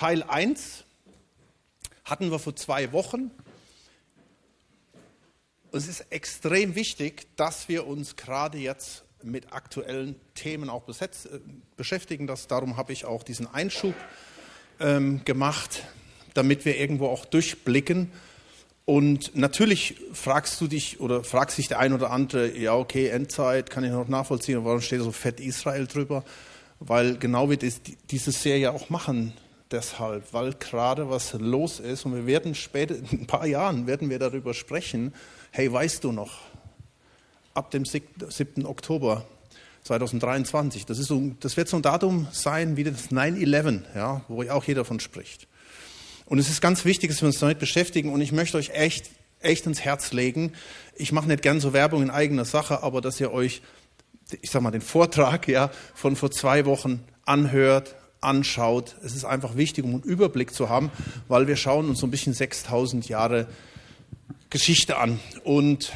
Teil 1 hatten wir vor zwei Wochen. Es ist extrem wichtig, dass wir uns gerade jetzt mit aktuellen Themen auch besetzt, äh, beschäftigen. Das, darum habe ich auch diesen Einschub ähm, gemacht, damit wir irgendwo auch durchblicken. Und natürlich fragst du dich oder fragt sich der ein oder andere, ja okay, Endzeit kann ich noch nachvollziehen, warum steht so fett Israel drüber? Weil genau wird es diese Serie auch machen deshalb, weil gerade was los ist und wir werden später, in ein paar Jahren werden wir darüber sprechen, hey, weißt du noch, ab dem 7. Oktober 2023. Das, ist so, das wird so ein Datum sein wie das 9-11, ja, wo auch jeder davon spricht. Und es ist ganz wichtig, dass wir uns damit beschäftigen und ich möchte euch echt, echt ins Herz legen. Ich mache nicht gern so Werbung in eigener Sache, aber dass ihr euch, ich sag mal, den Vortrag ja, von vor zwei Wochen anhört, anschaut. Es ist einfach wichtig, um einen Überblick zu haben, weil wir schauen uns so ein bisschen 6000 Jahre Geschichte an. Und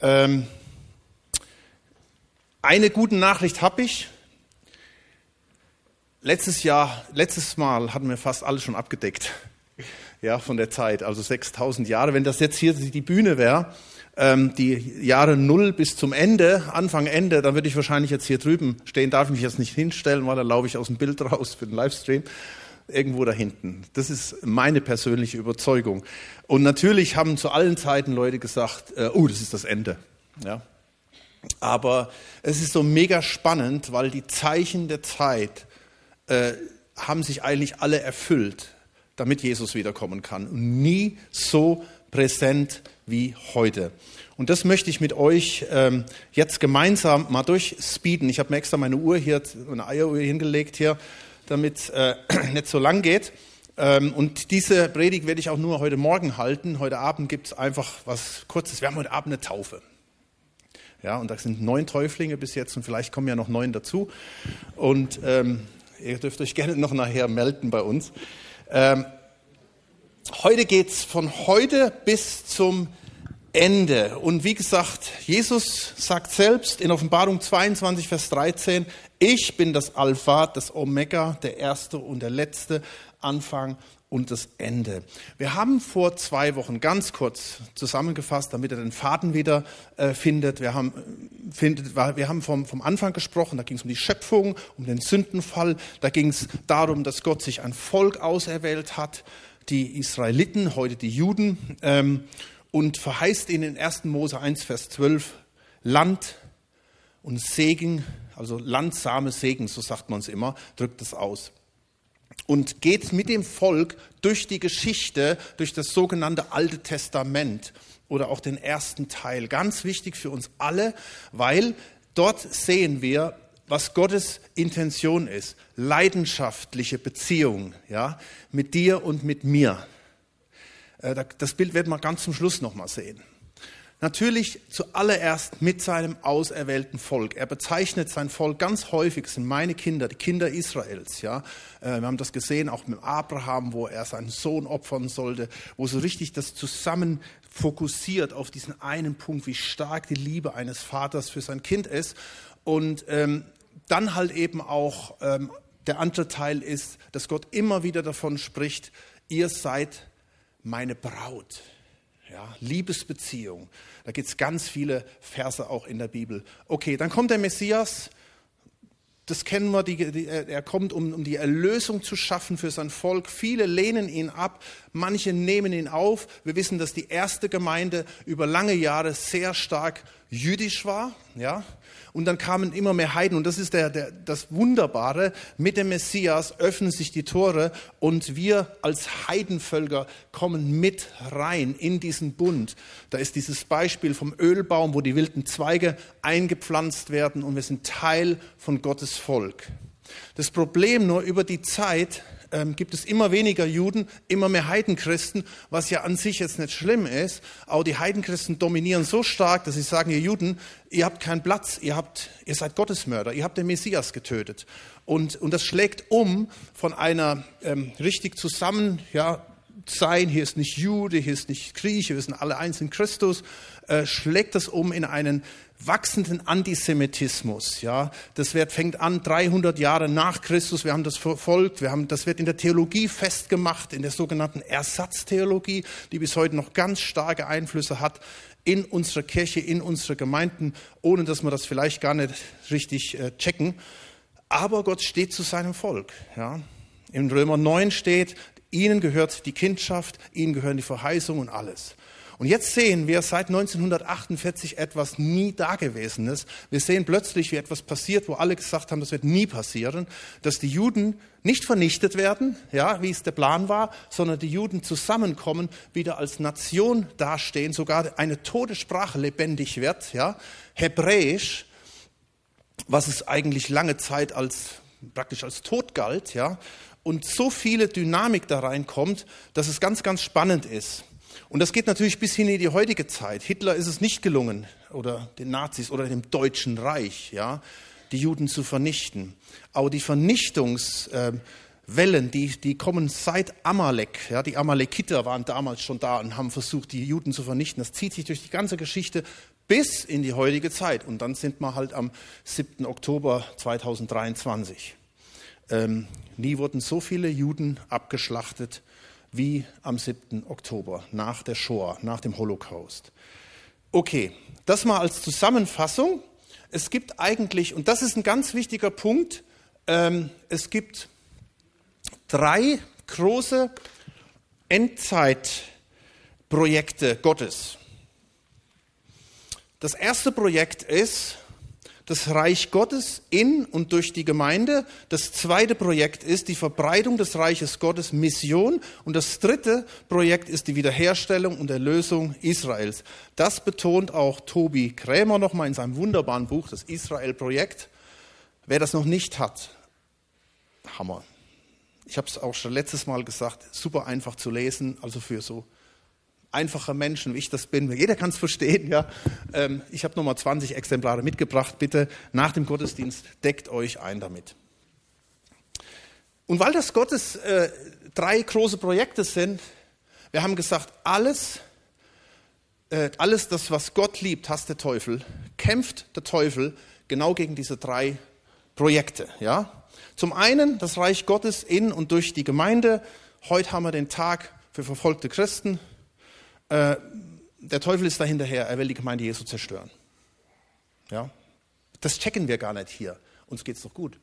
ähm, eine gute Nachricht habe ich. Letztes Jahr, letztes Mal hatten wir fast alles schon abgedeckt. Ja, von der Zeit, also 6000 Jahre. Wenn das jetzt hier die Bühne wäre, ähm, die Jahre Null bis zum Ende, Anfang, Ende, dann würde ich wahrscheinlich jetzt hier drüben stehen, darf ich mich jetzt nicht hinstellen, weil dann laufe ich aus dem Bild raus für den Livestream. Irgendwo da hinten. Das ist meine persönliche Überzeugung. Und natürlich haben zu allen Zeiten Leute gesagt, äh, oh, das ist das Ende. Ja, aber es ist so mega spannend, weil die Zeichen der Zeit äh, haben sich eigentlich alle erfüllt, damit Jesus wiederkommen kann. Und nie so präsent wie heute. Und das möchte ich mit euch ähm, jetzt gemeinsam mal durchspeeden. Ich habe mir extra meine Uhr hier, eine Eieruhr hingelegt hier, damit äh, nicht so lang geht. Ähm, und diese Predigt werde ich auch nur heute Morgen halten. Heute Abend gibt es einfach was Kurzes. Wir haben heute Abend eine Taufe. Ja, und da sind neun Täuflinge bis jetzt und vielleicht kommen ja noch neun dazu. Und ähm, ihr dürft euch gerne noch nachher melden bei uns. Ähm, heute geht es von heute bis zum Ende. Und wie gesagt, Jesus sagt selbst in Offenbarung 22, Vers 13, ich bin das Alpha, das Omega, der Erste und der Letzte, Anfang und das Ende. Wir haben vor zwei Wochen ganz kurz zusammengefasst, damit er den Faden wieder äh, findet. Wir haben, findet, wir haben vom, vom Anfang gesprochen, da ging es um die Schöpfung, um den Sündenfall, da ging es darum, dass Gott sich ein Volk auserwählt hat, die Israeliten, heute die Juden, ähm, und verheißt ihnen in 1. Mose 1, Vers 12 Land und Segen, also Land, Same, Segen, so sagt man es immer, drückt es aus und geht mit dem Volk durch die Geschichte, durch das sogenannte Alte Testament oder auch den ersten Teil. Ganz wichtig für uns alle, weil dort sehen wir, was Gottes Intention ist. Leidenschaftliche Beziehung, ja, mit dir und mit mir. Äh, das Bild wird man ganz zum Schluss nochmal sehen. Natürlich zuallererst mit seinem auserwählten Volk. Er bezeichnet sein Volk ganz häufig, sind meine Kinder, die Kinder Israels. Ja, äh, wir haben das gesehen auch mit Abraham, wo er seinen Sohn opfern sollte, wo so richtig das zusammen fokussiert auf diesen einen Punkt, wie stark die Liebe eines Vaters für sein Kind ist. Und ähm, dann halt eben auch ähm, der andere Teil ist, dass Gott immer wieder davon spricht: Ihr seid meine Braut. Ja, Liebesbeziehung. Da gibt es ganz viele Verse auch in der Bibel. Okay, dann kommt der Messias. Das kennen wir, die, die, er kommt, um, um die Erlösung zu schaffen für sein Volk. Viele lehnen ihn ab, manche nehmen ihn auf. Wir wissen, dass die erste Gemeinde über lange Jahre sehr stark jüdisch war. Ja? Und dann kamen immer mehr Heiden. Und das ist der, der, das Wunderbare. Mit dem Messias öffnen sich die Tore und wir als Heidenvölker kommen mit rein in diesen Bund. Da ist dieses Beispiel vom Ölbaum, wo die wilden Zweige eingepflanzt werden und wir sind Teil von Gottes Volk. Das Problem nur über die Zeit ähm, gibt es immer weniger Juden, immer mehr Heidenchristen, was ja an sich jetzt nicht schlimm ist. Aber die Heidenchristen dominieren so stark, dass sie sagen, ihr Juden, ihr habt keinen Platz, ihr, habt, ihr seid Gottesmörder, ihr habt den Messias getötet. Und, und das schlägt um von einer ähm, richtig zusammen, ja, sein, hier ist nicht Jude, hier ist nicht Grieche, wir sind alle eins in Christus, äh, schlägt das um in einen wachsenden Antisemitismus. Ja, das wird, fängt an 300 Jahre nach Christus. Wir haben das verfolgt. Wir haben, das wird in der Theologie festgemacht, in der sogenannten Ersatztheologie, die bis heute noch ganz starke Einflüsse hat in unserer Kirche, in unsere Gemeinden, ohne dass wir das vielleicht gar nicht richtig äh, checken. Aber Gott steht zu seinem Volk. Ja. In Römer 9 steht, ihnen gehört die Kindschaft, ihnen gehören die Verheißungen und alles. Und jetzt sehen wir seit 1948 etwas nie Dagewesenes. Wir sehen plötzlich, wie etwas passiert, wo alle gesagt haben, das wird nie passieren, dass die Juden nicht vernichtet werden, ja, wie es der Plan war, sondern die Juden zusammenkommen, wieder als Nation dastehen, sogar eine Todessprache lebendig wird, ja, Hebräisch, was es eigentlich lange Zeit als praktisch als tot galt, ja, und so viele Dynamik da reinkommt, dass es ganz, ganz spannend ist. Und das geht natürlich bis hin in die heutige Zeit. Hitler ist es nicht gelungen, oder den Nazis oder dem Deutschen Reich, ja, die Juden zu vernichten. Aber die Vernichtungswellen, die, die kommen seit Amalek. Ja, die Amalekiter waren damals schon da und haben versucht, die Juden zu vernichten. Das zieht sich durch die ganze Geschichte bis in die heutige Zeit. Und dann sind wir halt am 7. Oktober 2023. Ähm, nie wurden so viele Juden abgeschlachtet wie am 7. Oktober, nach der Shoah, nach dem Holocaust. Okay, das mal als Zusammenfassung. Es gibt eigentlich, und das ist ein ganz wichtiger Punkt, ähm, es gibt drei große Endzeitprojekte Gottes. Das erste Projekt ist das Reich Gottes in und durch die Gemeinde. Das zweite Projekt ist die Verbreitung des Reiches Gottes, Mission. Und das dritte Projekt ist die Wiederherstellung und Erlösung Israels. Das betont auch Tobi Krämer nochmal in seinem wunderbaren Buch, das Israel-Projekt. Wer das noch nicht hat, Hammer. Ich habe es auch schon letztes Mal gesagt, super einfach zu lesen, also für so einfacher Menschen, wie ich das bin. Jeder kann es verstehen. Ja. Ähm, ich habe nochmal 20 Exemplare mitgebracht. Bitte nach dem Gottesdienst deckt euch ein damit. Und weil das Gottes äh, drei große Projekte sind, wir haben gesagt, alles, äh, alles das, was Gott liebt, hasst der Teufel, kämpft der Teufel genau gegen diese drei Projekte. Ja? Zum einen das Reich Gottes in und durch die Gemeinde. Heute haben wir den Tag für verfolgte Christen. Äh, der Teufel ist da hinterher, er will die Gemeinde Jesu zerstören. Ja? Das checken wir gar nicht hier. Uns geht es doch gut.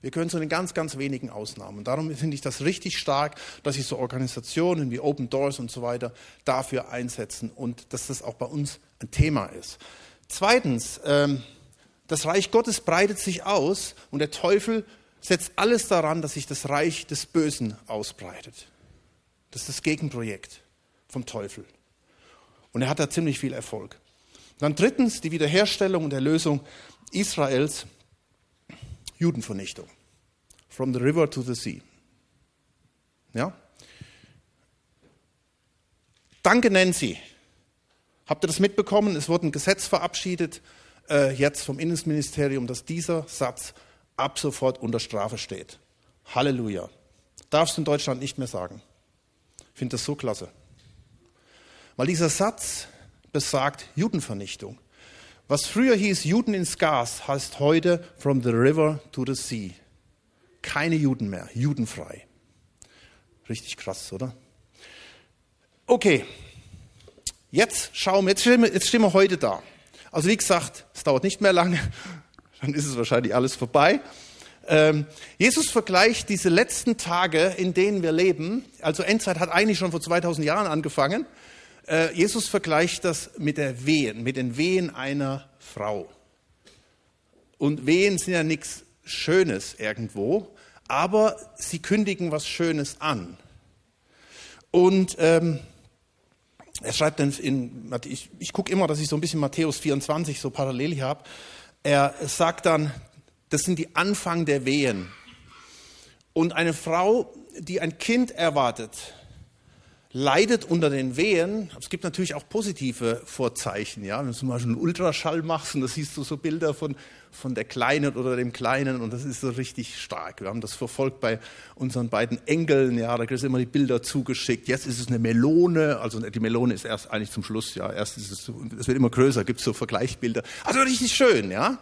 Wir gehören zu den ganz, ganz wenigen Ausnahmen. Darum finde ich das richtig stark, dass sich so Organisationen wie Open Doors und so weiter dafür einsetzen und dass das auch bei uns ein Thema ist. Zweitens, ähm, das Reich Gottes breitet sich aus und der Teufel setzt alles daran, dass sich das Reich des Bösen ausbreitet. Das ist das Gegenprojekt vom Teufel. Und er hat da ziemlich viel Erfolg. Dann drittens die Wiederherstellung und Erlösung Israels, Judenvernichtung. From the river to the sea. Ja? Danke, Nancy. Habt ihr das mitbekommen? Es wurde ein Gesetz verabschiedet, äh, jetzt vom Innenministerium, dass dieser Satz ab sofort unter Strafe steht. Halleluja. Darfst du in Deutschland nicht mehr sagen. Ich finde das so klasse. Weil dieser Satz besagt Judenvernichtung. Was früher hieß Juden ins Gas, heißt heute from the river to the sea. Keine Juden mehr, judenfrei. Richtig krass, oder? Okay, jetzt schauen wir, jetzt stehen wir, jetzt stehen wir heute da. Also wie gesagt, es dauert nicht mehr lange, dann ist es wahrscheinlich alles vorbei. Ähm, Jesus vergleicht diese letzten Tage, in denen wir leben, also Endzeit hat eigentlich schon vor 2000 Jahren angefangen, äh, Jesus vergleicht das mit der Wehen, mit den Wehen einer Frau. Und Wehen sind ja nichts Schönes irgendwo, aber sie kündigen was Schönes an. Und ähm, er schreibt dann in, ich, ich gucke immer, dass ich so ein bisschen Matthäus 24 so parallel hier habe. Er sagt dann, das sind die Anfang der Wehen. Und eine Frau, die ein Kind erwartet, leidet unter den Wehen. Es gibt natürlich auch positive Vorzeichen. Ja? Wenn du zum Beispiel einen Ultraschall machst und da siehst du so Bilder von, von der Kleinen oder dem Kleinen und das ist so richtig stark. Wir haben das verfolgt bei unseren beiden Engeln. Ja? Da kriegst du immer die Bilder zugeschickt. Jetzt ist es eine Melone. Also die Melone ist erst eigentlich zum Schluss. Ja? Erst ist es, es wird immer größer, gibt es so Vergleichsbilder. Also richtig schön. Ja?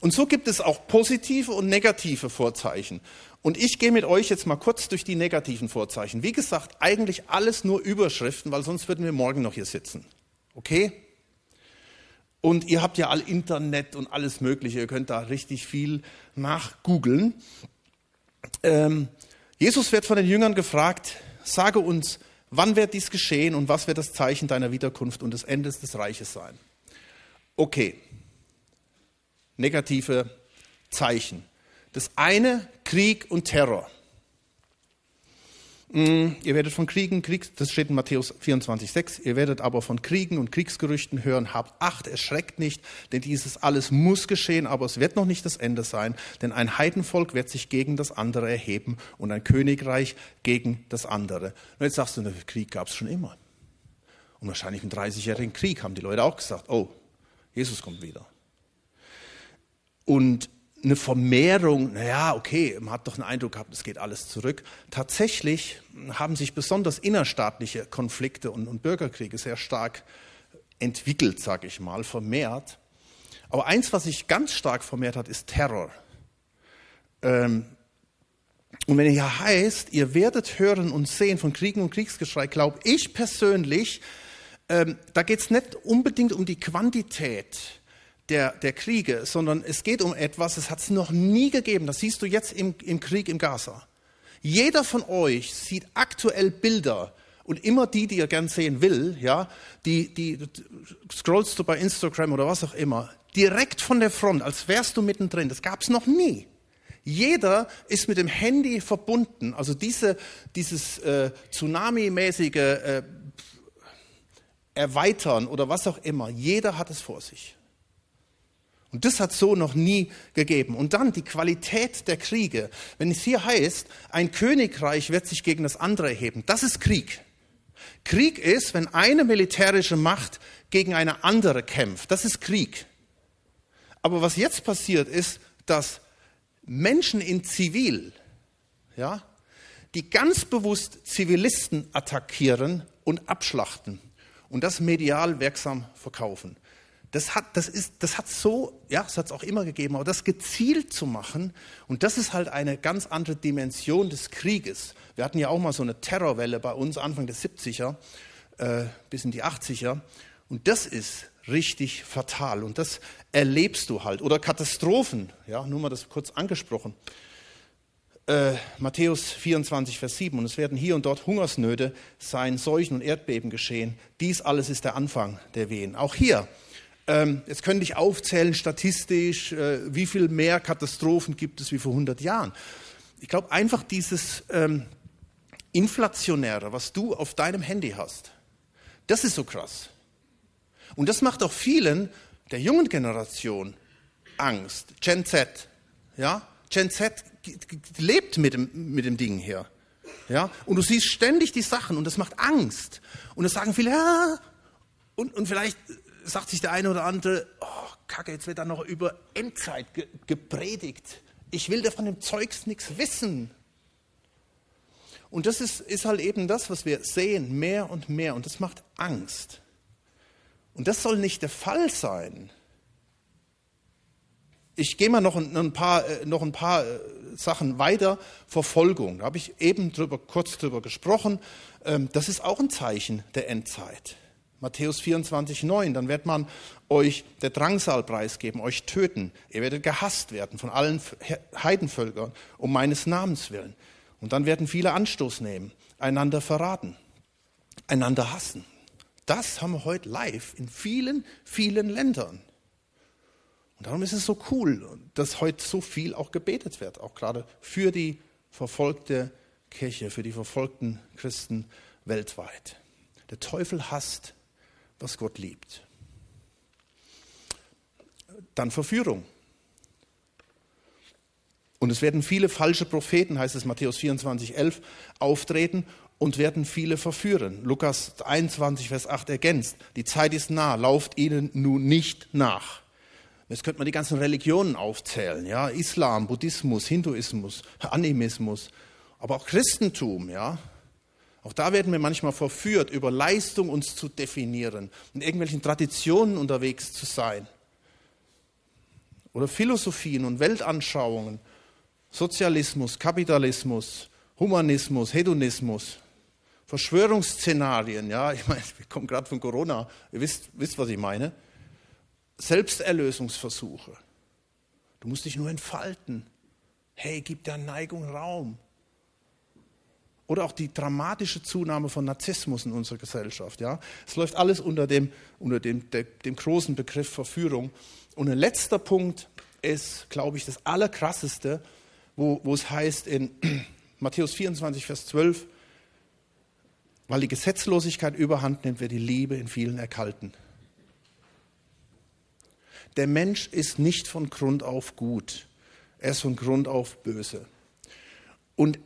Und so gibt es auch positive und negative Vorzeichen. Und ich gehe mit euch jetzt mal kurz durch die negativen Vorzeichen. Wie gesagt, eigentlich alles nur Überschriften, weil sonst würden wir morgen noch hier sitzen. Okay? Und ihr habt ja all Internet und alles Mögliche. Ihr könnt da richtig viel nachgoogeln. Ähm, Jesus wird von den Jüngern gefragt, sage uns, wann wird dies geschehen und was wird das Zeichen deiner Wiederkunft und des Endes des Reiches sein? Okay. Negative Zeichen. Das eine, Krieg und Terror. Mm, ihr werdet von Kriegen, Kriegs, das steht in Matthäus 24,6, ihr werdet aber von Kriegen und Kriegsgerüchten hören, habt Acht, erschreckt nicht, denn dieses alles muss geschehen, aber es wird noch nicht das Ende sein, denn ein Heidenvolk wird sich gegen das andere erheben und ein Königreich gegen das andere. Und jetzt sagst du, Krieg gab es schon immer. Und wahrscheinlich im 30-jährigen Krieg haben die Leute auch gesagt, oh, Jesus kommt wieder. Und eine Vermehrung, naja, okay, man hat doch einen Eindruck gehabt, es geht alles zurück. Tatsächlich haben sich besonders innerstaatliche Konflikte und, und Bürgerkriege sehr stark entwickelt, sage ich mal, vermehrt. Aber eins, was sich ganz stark vermehrt hat, ist Terror. Ähm, und wenn hier heißt, ihr werdet hören und sehen von Kriegen und Kriegsgeschrei, glaube ich persönlich, ähm, da geht es nicht unbedingt um die Quantität, der, der Kriege, sondern es geht um etwas, es hat es noch nie gegeben. Das siehst du jetzt im, im Krieg im Gaza. Jeder von euch sieht aktuell Bilder und immer die, die er gern sehen will, ja, die, die scrollst du bei Instagram oder was auch immer, direkt von der Front, als wärst du mittendrin. Das gab es noch nie. Jeder ist mit dem Handy verbunden. Also diese, dieses äh, Tsunami-mäßige äh, Erweitern oder was auch immer, jeder hat es vor sich. Und das hat so noch nie gegeben. Und dann die Qualität der Kriege. Wenn es hier heißt, ein Königreich wird sich gegen das andere erheben, das ist Krieg. Krieg ist, wenn eine militärische Macht gegen eine andere kämpft. Das ist Krieg. Aber was jetzt passiert ist, dass Menschen in Zivil, ja, die ganz bewusst Zivilisten attackieren und abschlachten und das medial wirksam verkaufen. Das hat, das ist, das hat so, ja, das hat es auch immer gegeben, aber das gezielt zu machen, und das ist halt eine ganz andere Dimension des Krieges. Wir hatten ja auch mal so eine Terrorwelle bei uns Anfang der 70er äh, bis in die 80er, und das ist richtig fatal und das erlebst du halt. Oder Katastrophen, ja, nur mal das kurz angesprochen. Äh, Matthäus 24, Vers 7. Und es werden hier und dort Hungersnöte sein, Seuchen und Erdbeben geschehen. Dies alles ist der Anfang der Wehen. Auch hier ähm, jetzt könnte ich aufzählen statistisch, äh, wie viel mehr Katastrophen gibt es wie vor 100 Jahren. Ich glaube einfach dieses ähm, Inflationäre, was du auf deinem Handy hast, das ist so krass. Und das macht auch vielen der jungen Generation Angst. Gen Z, ja, Gen Z lebt mit dem, mit dem Ding hier. Ja, und du siehst ständig die Sachen und das macht Angst. Und das sagen viele, ja, und, und vielleicht sagt sich der eine oder andere, oh, Kacke, jetzt wird da noch über Endzeit ge gepredigt. Ich will da von dem Zeugs nichts wissen. Und das ist, ist halt eben das, was wir sehen, mehr und mehr. Und das macht Angst. Und das soll nicht der Fall sein. Ich gehe mal noch ein, ein paar, äh, noch ein paar äh, Sachen weiter. Verfolgung, da habe ich eben drüber, kurz drüber gesprochen. Ähm, das ist auch ein Zeichen der Endzeit. Matthäus 24, 9, dann wird man euch der Drangsal preisgeben, euch töten. Ihr werdet gehasst werden von allen Heidenvölkern um meines Namens willen. Und dann werden viele Anstoß nehmen, einander verraten, einander hassen. Das haben wir heute live in vielen, vielen Ländern. Und darum ist es so cool, dass heute so viel auch gebetet wird, auch gerade für die verfolgte Kirche, für die verfolgten Christen weltweit. Der Teufel hasst was Gott liebt. Dann Verführung. Und es werden viele falsche Propheten, heißt es Matthäus 24, 11, auftreten und werden viele verführen. Lukas 21, Vers 8 ergänzt, die Zeit ist nah, lauft ihnen nun nicht nach. Jetzt könnte man die ganzen Religionen aufzählen, ja, Islam, Buddhismus, Hinduismus, Animismus, aber auch Christentum, ja. Auch da werden wir manchmal verführt, über Leistung uns zu definieren, in irgendwelchen Traditionen unterwegs zu sein. Oder Philosophien und Weltanschauungen, Sozialismus, Kapitalismus, Humanismus, Hedonismus, Verschwörungsszenarien, ja, ich meine, wir kommen gerade von Corona, ihr wisst, wisst, was ich meine. Selbsterlösungsversuche. Du musst dich nur entfalten. Hey, gib der Neigung Raum. Oder auch die dramatische Zunahme von Narzissmus in unserer Gesellschaft. Ja? Es läuft alles unter dem, unter dem, der, dem großen Begriff Verführung. Und ein letzter Punkt ist, glaube ich, das Allerkrasseste, wo, wo es heißt in Matthäus 24, Vers 12, weil die Gesetzlosigkeit überhand nimmt, wird die Liebe in vielen erkalten. Der Mensch ist nicht von Grund auf gut, er ist von Grund auf böse. Und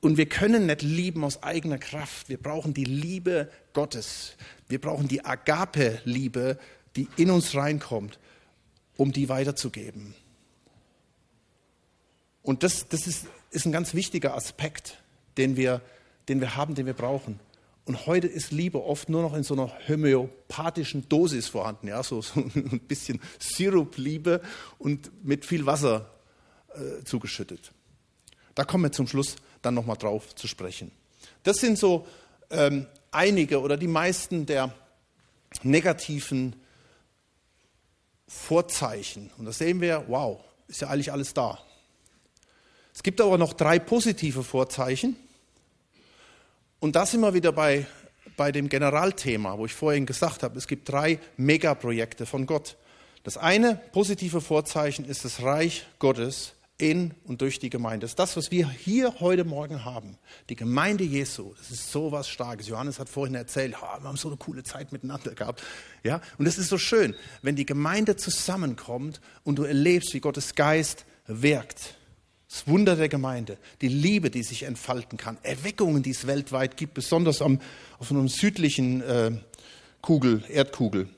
und wir können nicht lieben aus eigener Kraft. Wir brauchen die Liebe Gottes. Wir brauchen die Agape-Liebe, die in uns reinkommt, um die weiterzugeben. Und das, das ist, ist ein ganz wichtiger Aspekt, den wir, den wir haben, den wir brauchen. Und heute ist Liebe oft nur noch in so einer homöopathischen Dosis vorhanden, ja, so, so ein bisschen Sirup-Liebe und mit viel Wasser äh, zugeschüttet. Da kommen wir zum Schluss dann nochmal drauf zu sprechen. Das sind so ähm, einige oder die meisten der negativen Vorzeichen. Und da sehen wir, wow, ist ja eigentlich alles da. Es gibt aber noch drei positive Vorzeichen. Und da sind wir wieder bei, bei dem Generalthema, wo ich vorhin gesagt habe, es gibt drei Megaprojekte von Gott. Das eine positive Vorzeichen ist das Reich Gottes in und durch die Gemeinde. Das ist das, was wir hier heute Morgen haben. Die Gemeinde Jesu, das ist so was Starkes. Johannes hat vorhin erzählt, oh, wir haben so eine coole Zeit miteinander gehabt. Ja? Und es ist so schön, wenn die Gemeinde zusammenkommt und du erlebst, wie Gottes Geist wirkt. Das Wunder der Gemeinde, die Liebe, die sich entfalten kann, Erweckungen, die es weltweit gibt, besonders am, auf einem südlichen äh, Kugel, Erdkugel.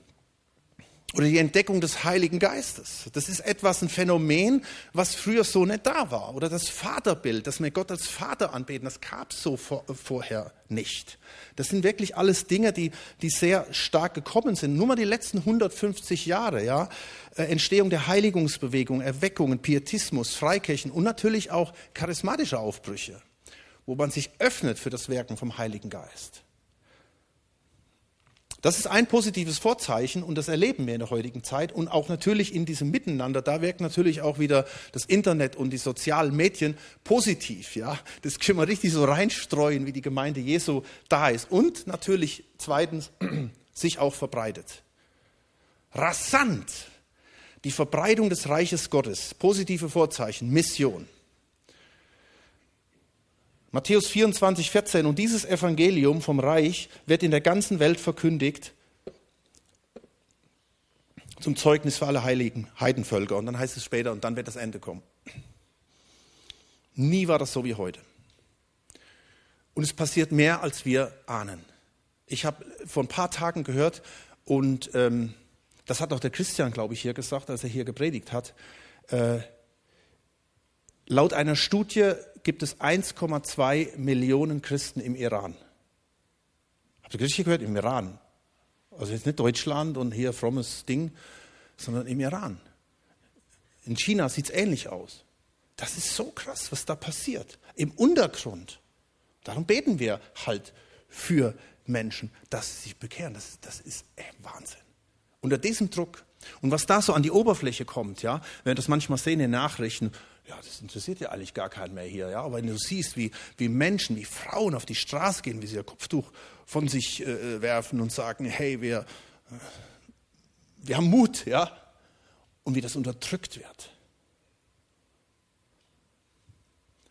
Oder die Entdeckung des Heiligen Geistes. Das ist etwas, ein Phänomen, was früher so nicht da war. Oder das Vaterbild, dass wir Gott als Vater anbeten, das gab es so vor, vorher nicht. Das sind wirklich alles Dinge, die, die sehr stark gekommen sind. Nur mal die letzten 150 Jahre, ja. Äh, Entstehung der Heiligungsbewegung, Erweckungen, Pietismus, Freikirchen und natürlich auch charismatische Aufbrüche, wo man sich öffnet für das Wirken vom Heiligen Geist. Das ist ein positives Vorzeichen und das erleben wir in der heutigen Zeit und auch natürlich in diesem Miteinander. Da wirkt natürlich auch wieder das Internet und die sozialen Medien positiv. Ja, das können wir richtig so reinstreuen, wie die Gemeinde Jesu da ist und natürlich zweitens sich auch verbreitet. Rasant die Verbreitung des Reiches Gottes, positive Vorzeichen, Mission. Matthäus 24, 14. Und dieses Evangelium vom Reich wird in der ganzen Welt verkündigt zum Zeugnis für alle heiligen Heidenvölker. Und dann heißt es später, und dann wird das Ende kommen. Nie war das so wie heute. Und es passiert mehr, als wir ahnen. Ich habe vor ein paar Tagen gehört, und ähm, das hat auch der Christian, glaube ich, hier gesagt, als er hier gepredigt hat. Äh, laut einer Studie gibt es 1,2 Millionen Christen im Iran. Habt ihr richtig gehört? Im Iran. Also jetzt nicht Deutschland und hier frommes Ding, sondern im Iran. In China sieht es ähnlich aus. Das ist so krass, was da passiert. Im Untergrund. Darum beten wir halt für Menschen, dass sie sich bekehren. Das, das ist ey, Wahnsinn. Unter diesem Druck. Und was da so an die Oberfläche kommt, ja, wenn wir das manchmal sehen in den Nachrichten, ja, das interessiert ja eigentlich gar keinen mehr hier. Ja? Aber wenn du siehst, wie, wie Menschen, wie Frauen auf die Straße gehen, wie sie ihr Kopftuch von sich äh, werfen und sagen, hey, wir, äh, wir haben Mut, ja, und wie das unterdrückt wird.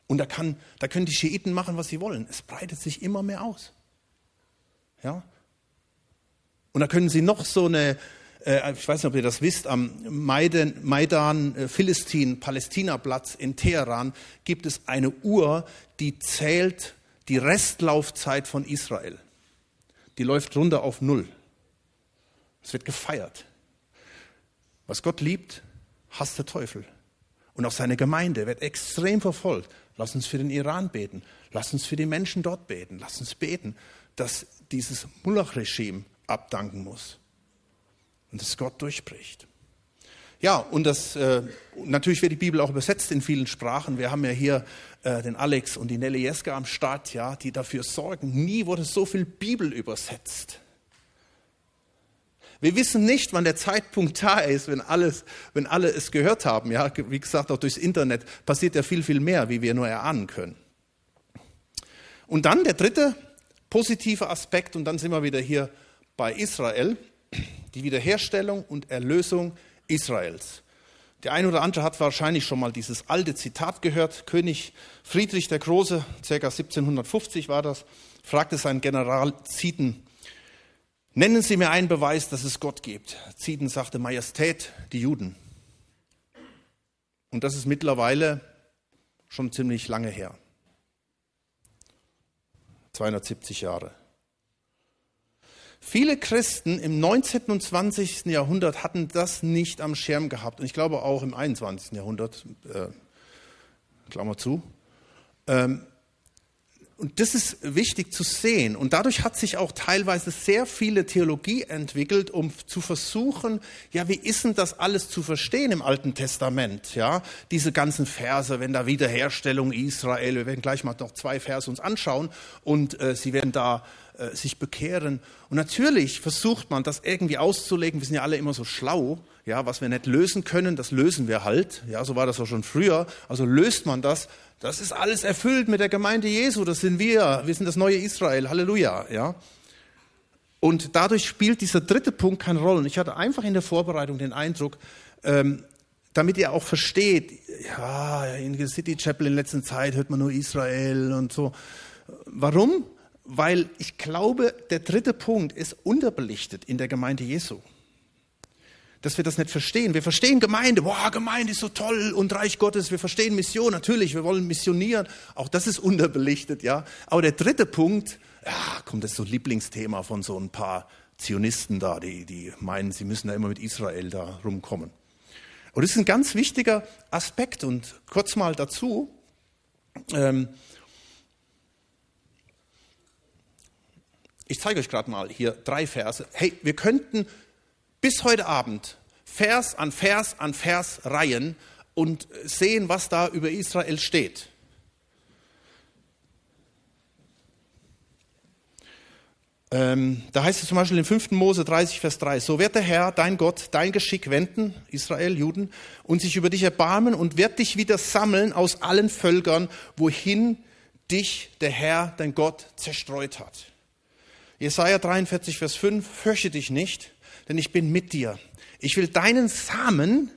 Und da, kann, da können die Schiiten machen, was sie wollen. Es breitet sich immer mehr aus. Ja? Und da können sie noch so eine, äh, ich weiß nicht, ob ihr das wisst, am Maidan, Maidan äh, Philistin, Palästina-Platz in Teheran gibt es eine Uhr, die zählt die Restlaufzeit von Israel. Die läuft runter auf Null. Es wird gefeiert. Was Gott liebt, hasst der Teufel. Und auch seine Gemeinde wird extrem verfolgt. Lass uns für den Iran beten. Lass uns für die Menschen dort beten. Lass uns beten, dass dieses Mullah-Regime abdanken muss und dass Gott durchbricht. Ja, und das äh, natürlich wird die Bibel auch übersetzt in vielen Sprachen. Wir haben ja hier äh, den Alex und die Nelly Jeske am Start, ja, die dafür sorgen. Nie wurde so viel Bibel übersetzt. Wir wissen nicht, wann der Zeitpunkt da ist, wenn alles, wenn alle es gehört haben. Ja, wie gesagt, auch durchs Internet passiert ja viel, viel mehr, wie wir nur erahnen können. Und dann der dritte positive Aspekt, und dann sind wir wieder hier bei Israel, die Wiederherstellung und Erlösung Israels. Der eine oder andere hat wahrscheinlich schon mal dieses alte Zitat gehört. König Friedrich der Große, ca. 1750 war das, fragte seinen General Zieten, nennen Sie mir einen Beweis, dass es Gott gibt. Zieten sagte, Majestät, die Juden. Und das ist mittlerweile schon ziemlich lange her. 270 Jahre. Viele Christen im 19. und 20. Jahrhundert hatten das nicht am Schirm gehabt. Und ich glaube auch im 21. Jahrhundert, äh, Klammer zu. Ähm, und das ist wichtig zu sehen. Und dadurch hat sich auch teilweise sehr viele Theologie entwickelt, um zu versuchen, ja, wie ist denn das alles zu verstehen im Alten Testament? Ja, diese ganzen Verse, wenn da Wiederherstellung Israel, wir werden gleich mal noch zwei Verse uns anschauen und äh, sie werden da äh, sich bekehren. Und natürlich versucht man, das irgendwie auszulegen. Wir sind ja alle immer so schlau. Ja, was wir nicht lösen können, das lösen wir halt. Ja, so war das auch schon früher. Also löst man das. Das ist alles erfüllt mit der Gemeinde Jesu. Das sind wir. Wir sind das neue Israel. Halleluja. Ja. Und dadurch spielt dieser dritte Punkt keine Rolle. Und ich hatte einfach in der Vorbereitung den Eindruck, ähm, damit ihr auch versteht, ja, in der City Chapel in letzter Zeit hört man nur Israel und so. Warum? Weil ich glaube, der dritte Punkt ist unterbelichtet in der Gemeinde Jesu. Dass wir das nicht verstehen. Wir verstehen Gemeinde, boah, Gemeinde ist so toll und Reich Gottes. Wir verstehen Mission, natürlich, wir wollen missionieren. Auch das ist unterbelichtet, ja. Aber der dritte Punkt, ja, kommt das so Lieblingsthema von so ein paar Zionisten da, die, die meinen, sie müssen da immer mit Israel da rumkommen. Und das ist ein ganz wichtiger Aspekt. Und kurz mal dazu, ähm, Ich zeige euch gerade mal hier drei Verse. Hey, wir könnten bis heute Abend Vers an Vers an Vers reihen und sehen, was da über Israel steht. Ähm, da heißt es zum Beispiel in 5. Mose 30, Vers 3, so wird der Herr, dein Gott, dein Geschick wenden, Israel, Juden, und sich über dich erbarmen und wird dich wieder sammeln aus allen Völkern, wohin dich der Herr, dein Gott, zerstreut hat. Jesaja 43, Vers 5, fürchte dich nicht, denn ich bin mit dir. Ich will deinen Samen,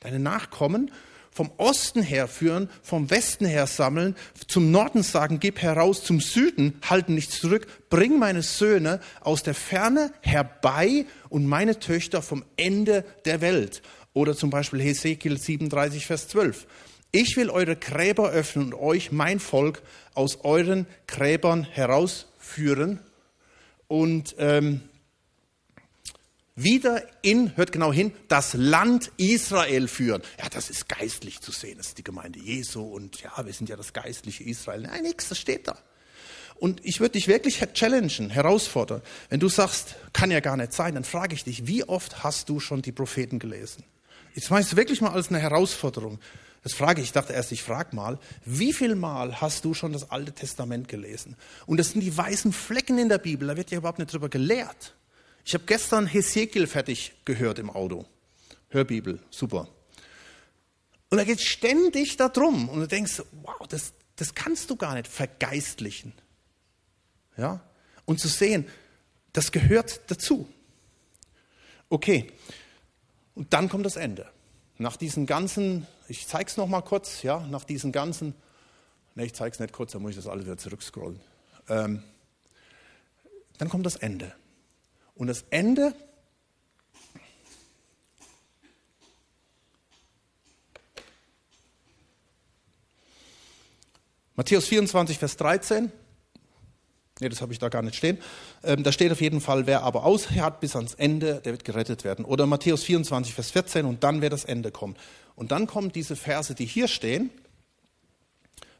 deine Nachkommen, vom Osten her führen, vom Westen her sammeln, zum Norden sagen, gib heraus, zum Süden halten nichts zurück, bring meine Söhne aus der Ferne herbei und meine Töchter vom Ende der Welt. Oder zum Beispiel Hesekiel 37, Vers 12. Ich will eure Gräber öffnen und euch, mein Volk, aus euren Gräbern herausführen und ähm, wieder in, hört genau hin, das Land Israel führen. Ja, das ist geistlich zu sehen. Das ist die Gemeinde Jesu und ja, wir sind ja das geistliche Israel. Nein, nichts, das steht da. Und ich würde dich wirklich challengen, herausfordern. Wenn du sagst, kann ja gar nicht sein, dann frage ich dich, wie oft hast du schon die Propheten gelesen? Jetzt meinst du wirklich mal als eine Herausforderung. Das frage ich, ich dachte erst, ich frage mal, wie viel Mal hast du schon das Alte Testament gelesen? Und das sind die weißen Flecken in der Bibel, da wird ja überhaupt nicht drüber gelehrt. Ich habe gestern Hesekiel fertig gehört im Auto. Hörbibel, super. Und da geht es ständig darum. Und du denkst, wow, das, das kannst du gar nicht vergeistlichen. Ja? Und zu sehen, das gehört dazu. Okay. Und dann kommt das Ende. Nach diesen ganzen ich zeige es nochmal kurz, ja, nach diesen ganzen, ne, ich zeige es nicht kurz, dann muss ich das alles wieder zurückscrollen. Ähm, dann kommt das Ende. Und das Ende Matthäus 24, Vers 13. Nee, das habe ich da gar nicht stehen. Ähm, da steht auf jeden Fall, wer aber aushält bis ans Ende, der wird gerettet werden. Oder Matthäus 24, Vers 14, und dann wird das Ende kommen. Und dann kommen diese Verse, die hier stehen.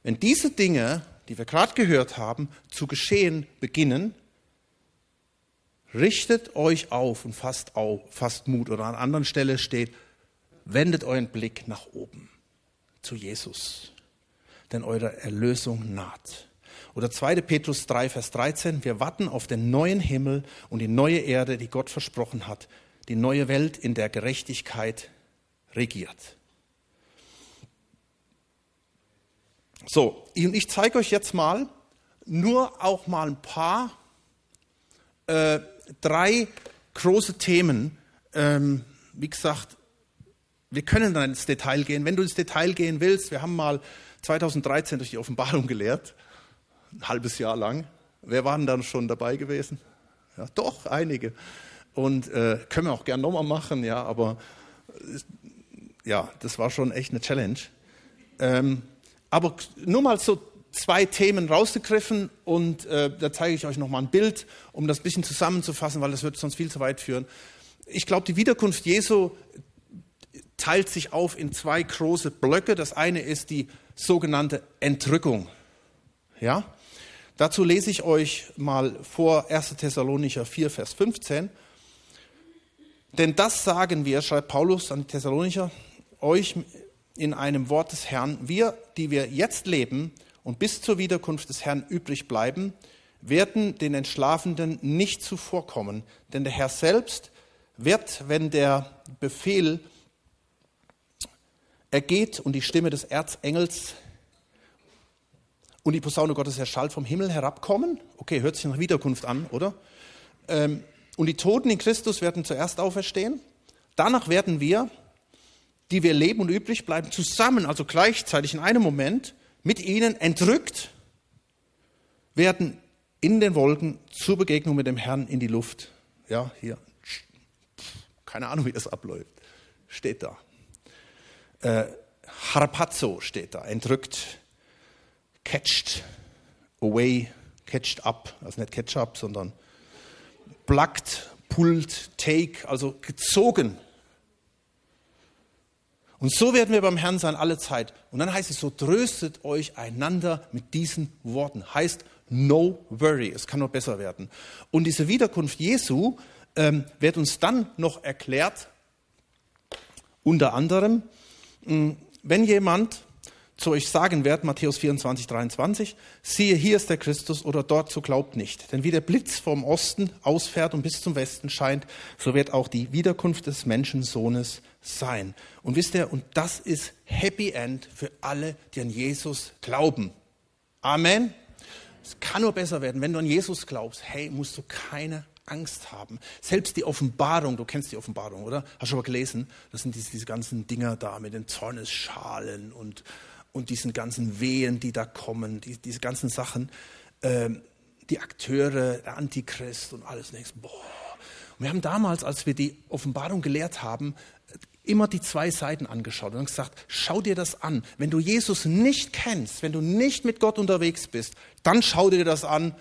Wenn diese Dinge, die wir gerade gehört haben, zu geschehen beginnen, richtet euch auf und fasst, auf, fasst Mut. Oder an anderen Stelle steht, wendet euren Blick nach oben zu Jesus, denn eure Erlösung naht. Oder 2. Petrus 3, Vers 13, wir warten auf den neuen Himmel und die neue Erde, die Gott versprochen hat, die neue Welt, in der Gerechtigkeit regiert. So, und ich zeige euch jetzt mal nur auch mal ein paar, äh, drei große Themen. Ähm, wie gesagt, wir können dann ins Detail gehen. Wenn du ins Detail gehen willst, wir haben mal 2013 durch die Offenbarung gelehrt ein halbes Jahr lang. Wer waren dann schon dabei gewesen? Ja, doch, einige. Und äh, können wir auch gern nochmal machen, ja, aber äh, ja, das war schon echt eine Challenge. Ähm, aber nur mal so zwei Themen rausgegriffen und äh, da zeige ich euch nochmal ein Bild, um das ein bisschen zusammenzufassen, weil das wird sonst viel zu weit führen. Ich glaube, die Wiederkunft Jesu teilt sich auf in zwei große Blöcke. Das eine ist die sogenannte Entrückung. Ja? Dazu lese ich euch mal vor 1. Thessalonicher 4, Vers 15. Denn das sagen wir, schreibt Paulus an die Thessalonicher, euch in einem Wort des Herrn, wir, die wir jetzt leben und bis zur Wiederkunft des Herrn übrig bleiben, werden den Entschlafenden nicht zuvorkommen. Denn der Herr selbst wird, wenn der Befehl ergeht und die Stimme des Erzengels und die Posaune Gottes erschallt vom Himmel herabkommen. Okay, hört sich nach Wiederkunft an, oder? Ähm, und die Toten in Christus werden zuerst auferstehen. Danach werden wir, die wir leben und übrig bleiben, zusammen, also gleichzeitig in einem Moment, mit ihnen entrückt, werden in den Wolken zur Begegnung mit dem Herrn in die Luft. Ja, hier. Keine Ahnung, wie das abläuft. Steht da. Äh, Harpazo steht da, entrückt catched away, catched up, also nicht Ketchup, sondern plucked, pulled, take, also gezogen. Und so werden wir beim Herrn sein alle Zeit. Und dann heißt es so, tröstet euch einander mit diesen Worten. Heißt, no worry, es kann nur besser werden. Und diese Wiederkunft Jesu ähm, wird uns dann noch erklärt, unter anderem, wenn jemand zu euch sagen wird, Matthäus 24, 23, siehe, hier ist der Christus oder dort, so glaubt nicht. Denn wie der Blitz vom Osten ausfährt und bis zum Westen scheint, so wird auch die Wiederkunft des Menschensohnes sein. Und wisst ihr, und das ist Happy End für alle, die an Jesus glauben. Amen. Es kann nur besser werden. Wenn du an Jesus glaubst, hey, musst du keine Angst haben. Selbst die Offenbarung, du kennst die Offenbarung, oder? Hast du mal gelesen? Das sind diese, diese ganzen Dinger da mit den Zornesschalen und und diesen ganzen Wehen, die da kommen, die, diese ganzen Sachen, äh, die Akteure, der Antichrist und alles. Denkst, boah. Und wir haben damals, als wir die Offenbarung gelehrt haben, immer die zwei Seiten angeschaut und gesagt, schau dir das an. Wenn du Jesus nicht kennst, wenn du nicht mit Gott unterwegs bist, dann schau dir das an.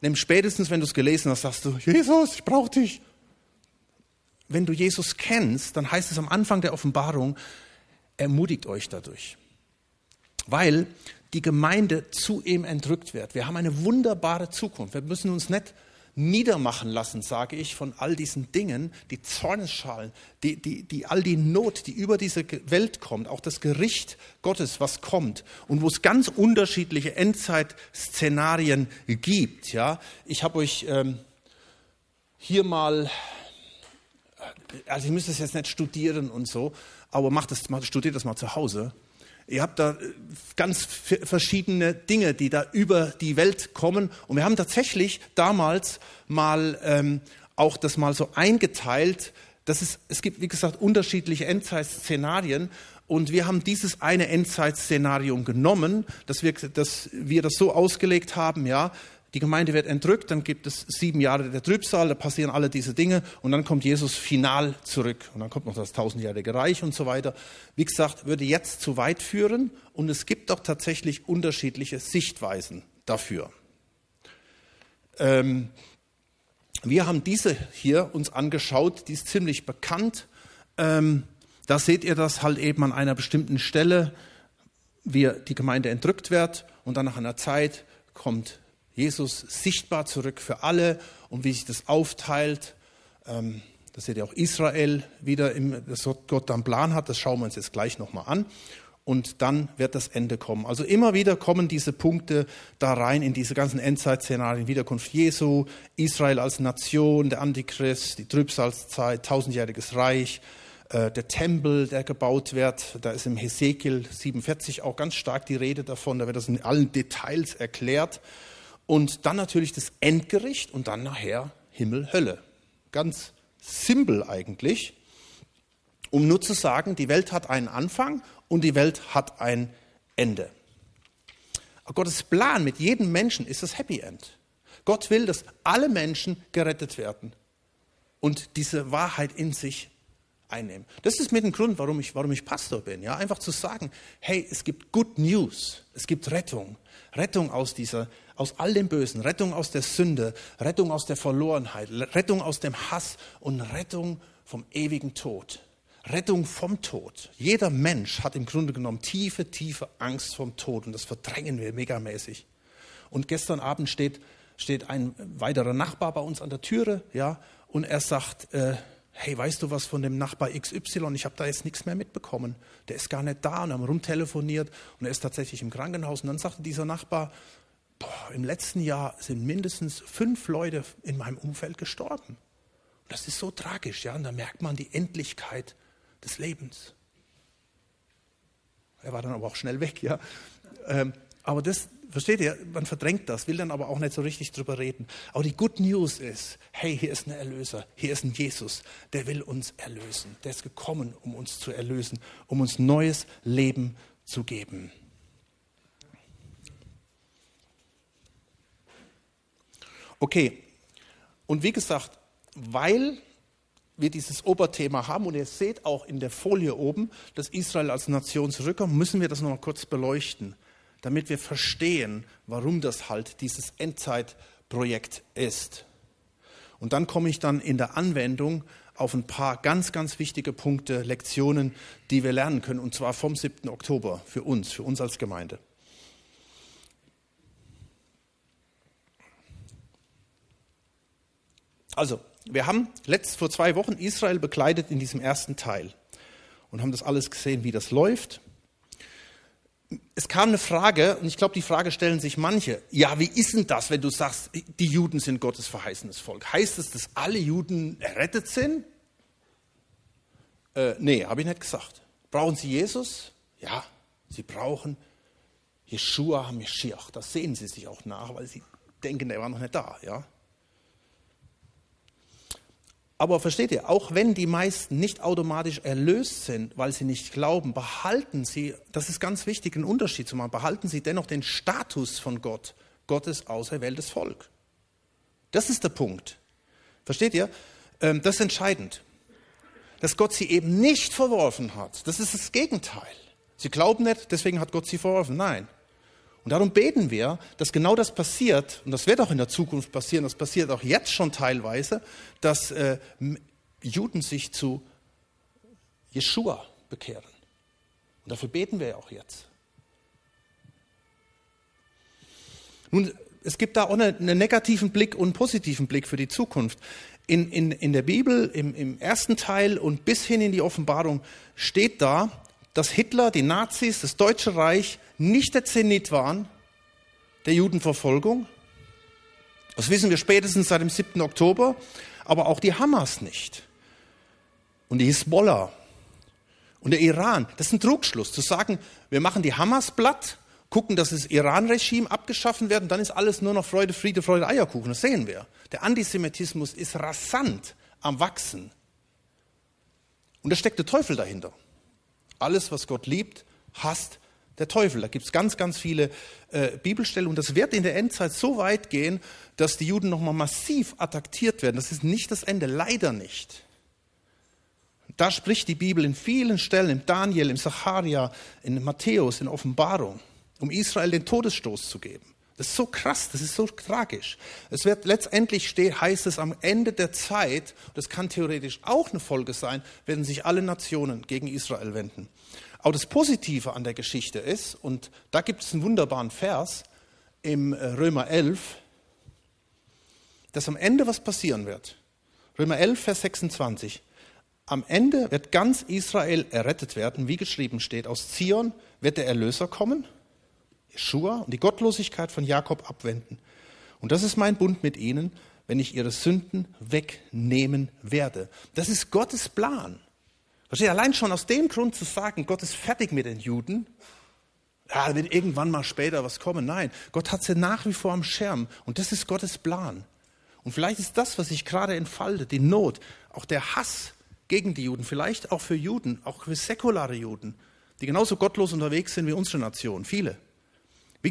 Nämlich spätestens, wenn du es gelesen hast, sagst du, Jesus, ich brauche dich. Wenn du Jesus kennst, dann heißt es am Anfang der Offenbarung, ermutigt euch dadurch weil die Gemeinde zu ihm entrückt wird. Wir haben eine wunderbare Zukunft. Wir müssen uns nicht niedermachen lassen, sage ich, von all diesen Dingen, die Zornesschalen, die, die, die, all die Not, die über diese Welt kommt, auch das Gericht Gottes, was kommt und wo es ganz unterschiedliche Endzeitszenarien gibt. Ja, ich habe euch ähm, hier mal, also ich müsste es jetzt nicht studieren und so, aber macht das studiert das mal zu Hause. Ihr habt da äh, ganz verschiedene Dinge, die da über die Welt kommen. Und wir haben tatsächlich damals mal ähm, auch das mal so eingeteilt. Das ist, es gibt, wie gesagt, unterschiedliche Endzeitszenarien. Und wir haben dieses eine Endzeitszenarium genommen, dass wir, dass wir das so ausgelegt haben, ja, die Gemeinde wird entrückt, dann gibt es sieben Jahre der Trübsal, da passieren alle diese Dinge und dann kommt Jesus final zurück und dann kommt noch das tausendjährige Reich und so weiter. Wie gesagt, würde jetzt zu weit führen und es gibt auch tatsächlich unterschiedliche Sichtweisen dafür. Ähm, wir haben diese hier uns angeschaut, die ist ziemlich bekannt. Ähm, da seht ihr das halt eben an einer bestimmten Stelle, wie die Gemeinde entrückt wird und dann nach einer Zeit kommt Jesus sichtbar zurück für alle und wie sich das aufteilt. Ähm, da seht ihr auch Israel wieder, im, das Gott dann Plan hat, das schauen wir uns jetzt gleich nochmal an und dann wird das Ende kommen. Also immer wieder kommen diese Punkte da rein in diese ganzen Endzeit-Szenarien, Wiederkunft Jesu, Israel als Nation, der Antichrist, die Trübsalzeit, tausendjähriges Reich, äh, der Tempel, der gebaut wird. Da ist im Hesekiel 47 auch ganz stark die Rede davon, da wird das in allen Details erklärt. Und dann natürlich das Endgericht und dann nachher Himmel, Hölle. Ganz simpel eigentlich um nur zu sagen, die Welt hat einen Anfang und die Welt hat ein Ende. Gottes Plan mit jedem Menschen ist das Happy End. Gott will, dass alle Menschen gerettet werden und diese Wahrheit in sich einnehmen. Das ist mit dem Grund, warum ich, warum ich Pastor bin. Ja? Einfach zu sagen, hey, es gibt Good News, es gibt Rettung. Rettung aus, dieser, aus all dem Bösen, Rettung aus der Sünde, Rettung aus der Verlorenheit, Rettung aus dem Hass und Rettung vom ewigen Tod. Rettung vom Tod. Jeder Mensch hat im Grunde genommen tiefe, tiefe Angst vom Tod und das verdrängen wir megamäßig. Und gestern Abend steht, steht ein weiterer Nachbar bei uns an der Türe, ja, und er sagt, äh, hey, weißt du was von dem Nachbar XY? Ich habe da jetzt nichts mehr mitbekommen. Der ist gar nicht da und haben rumtelefoniert und er ist tatsächlich im Krankenhaus. Und dann sagte dieser Nachbar, boah, im letzten Jahr sind mindestens fünf Leute in meinem Umfeld gestorben. Das ist so tragisch, ja, und da merkt man die Endlichkeit des Lebens. Er war dann aber auch schnell weg, ja. Ähm, aber das, versteht ihr, man verdrängt das, will dann aber auch nicht so richtig drüber reden. Aber die Good News ist, hey, hier ist ein Erlöser, hier ist ein Jesus, der will uns erlösen. Der ist gekommen, um uns zu erlösen, um uns neues Leben zu geben. Okay, und wie gesagt, weil wir dieses Oberthema haben und ihr seht auch in der Folie oben, dass Israel als Nation zurückkommt, müssen wir das noch mal kurz beleuchten, damit wir verstehen, warum das halt dieses Endzeitprojekt ist. Und dann komme ich dann in der Anwendung auf ein paar ganz, ganz wichtige Punkte, Lektionen, die wir lernen können, und zwar vom 7. Oktober für uns, für uns als Gemeinde. Also, wir haben letzt, vor zwei Wochen Israel begleitet in diesem ersten Teil und haben das alles gesehen, wie das läuft. Es kam eine Frage, und ich glaube, die Frage stellen sich manche. Ja, wie ist denn das, wenn du sagst, die Juden sind Gottes verheißenes Volk? Heißt es, dass alle Juden errettet sind? Äh, nee, habe ich nicht gesagt. Brauchen sie Jesus? Ja, sie brauchen Jeshua HaMashiach. Das sehen sie sich auch nach, weil sie denken, er war noch nicht da. Ja? Aber versteht ihr, auch wenn die meisten nicht automatisch erlöst sind, weil sie nicht glauben, behalten sie, das ist ganz wichtig, einen Unterschied zu machen, behalten sie dennoch den Status von Gott, Gottes auserwähltes Volk. Das ist der Punkt. Versteht ihr? Ähm, das ist entscheidend. Dass Gott sie eben nicht verworfen hat, das ist das Gegenteil. Sie glauben nicht, deswegen hat Gott sie verworfen. Nein. Und darum beten wir, dass genau das passiert, und das wird auch in der Zukunft passieren, das passiert auch jetzt schon teilweise, dass äh, Juden sich zu Jeshua bekehren. Und dafür beten wir ja auch jetzt. Nun, es gibt da auch einen, negativen Blick und einen positiven Blick für die Zukunft. In, in, in der Bibel, im, im ersten Teil und bis hin in die Offenbarung steht da, dass Hitler, die Nazis, das Deutsche Reich nicht der Zenit waren der Judenverfolgung. Das wissen wir spätestens seit dem 7. Oktober, aber auch die Hamas nicht. Und die Hisbollah und der Iran. Das ist ein Trugschluss, zu sagen, wir machen die Hamas platt, gucken, dass das Iran-Regime abgeschaffen wird und dann ist alles nur noch Freude, Friede, Freude, Eierkuchen. Das sehen wir. Der Antisemitismus ist rasant am Wachsen. Und da steckt der Teufel dahinter. Alles, was Gott liebt, hasst der Teufel. Da gibt es ganz, ganz viele äh, Bibelstellen und das wird in der Endzeit so weit gehen, dass die Juden nochmal massiv attackiert werden. Das ist nicht das Ende, leider nicht. Da spricht die Bibel in vielen Stellen, im Daniel, im Sacharia, in Matthäus, in Offenbarung, um Israel den Todesstoß zu geben. Das ist so krass, das ist so tragisch. Es wird letztendlich steht, heißt es am Ende der Zeit, das kann theoretisch auch eine Folge sein, werden sich alle Nationen gegen Israel wenden. Aber das Positive an der Geschichte ist, und da gibt es einen wunderbaren Vers im äh, Römer 11, dass am Ende was passieren wird. Römer 11, Vers 26. Am Ende wird ganz Israel errettet werden, wie geschrieben steht. Aus Zion wird der Erlöser kommen Schua und die Gottlosigkeit von Jakob abwenden. Und das ist mein Bund mit ihnen, wenn ich ihre Sünden wegnehmen werde. Das ist Gottes Plan. Versteht allein schon aus dem Grund zu sagen, Gott ist fertig mit den Juden. Ja, wird irgendwann mal später was kommen. Nein, Gott hat sie nach wie vor am Schirm. Und das ist Gottes Plan. Und vielleicht ist das, was sich gerade entfaltet, die Not, auch der Hass gegen die Juden, vielleicht auch für Juden, auch für säkulare Juden, die genauso gottlos unterwegs sind wie unsere Nation, viele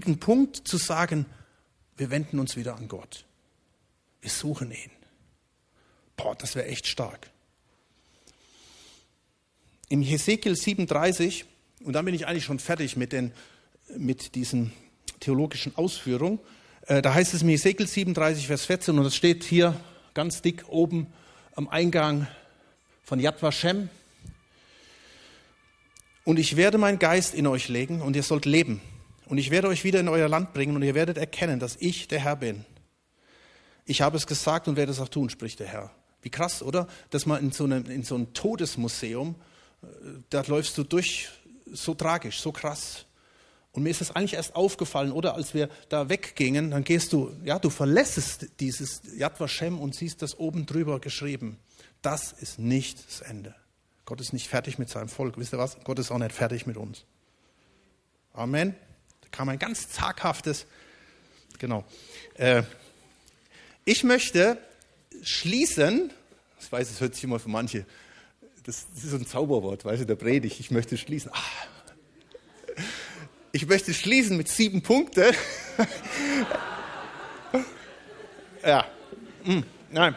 ein Punkt zu sagen, wir wenden uns wieder an Gott. Wir suchen ihn. Boah, das wäre echt stark. Im Hesekiel 37, und dann bin ich eigentlich schon fertig mit, den, mit diesen theologischen Ausführungen, äh, da heißt es im Hesekiel 37, Vers 14, und das steht hier ganz dick oben am Eingang von Yad Vashem. Und ich werde meinen Geist in euch legen und ihr sollt leben und ich werde euch wieder in euer Land bringen und ihr werdet erkennen, dass ich der Herr bin. Ich habe es gesagt und werde es auch tun, spricht der Herr. Wie krass, oder? Dass man in so, einem, in so einem Todesmuseum, äh, da läufst du durch, so tragisch, so krass. Und mir ist das eigentlich erst aufgefallen, oder als wir da weggingen, dann gehst du, ja, du verlässest dieses Yad Vashem und siehst das oben drüber geschrieben. Das ist nicht das Ende. Gott ist nicht fertig mit seinem Volk. Wisst ihr was? Gott ist auch nicht fertig mit uns. Amen. Kam ein ganz zaghaftes, genau. Äh, ich möchte schließen, ich weiß, es hört sich immer für manche, das, das ist so ein Zauberwort, weißt du, der Predigt, ich möchte schließen. Ah. Ich möchte schließen mit sieben Punkten. ja, hm, nein.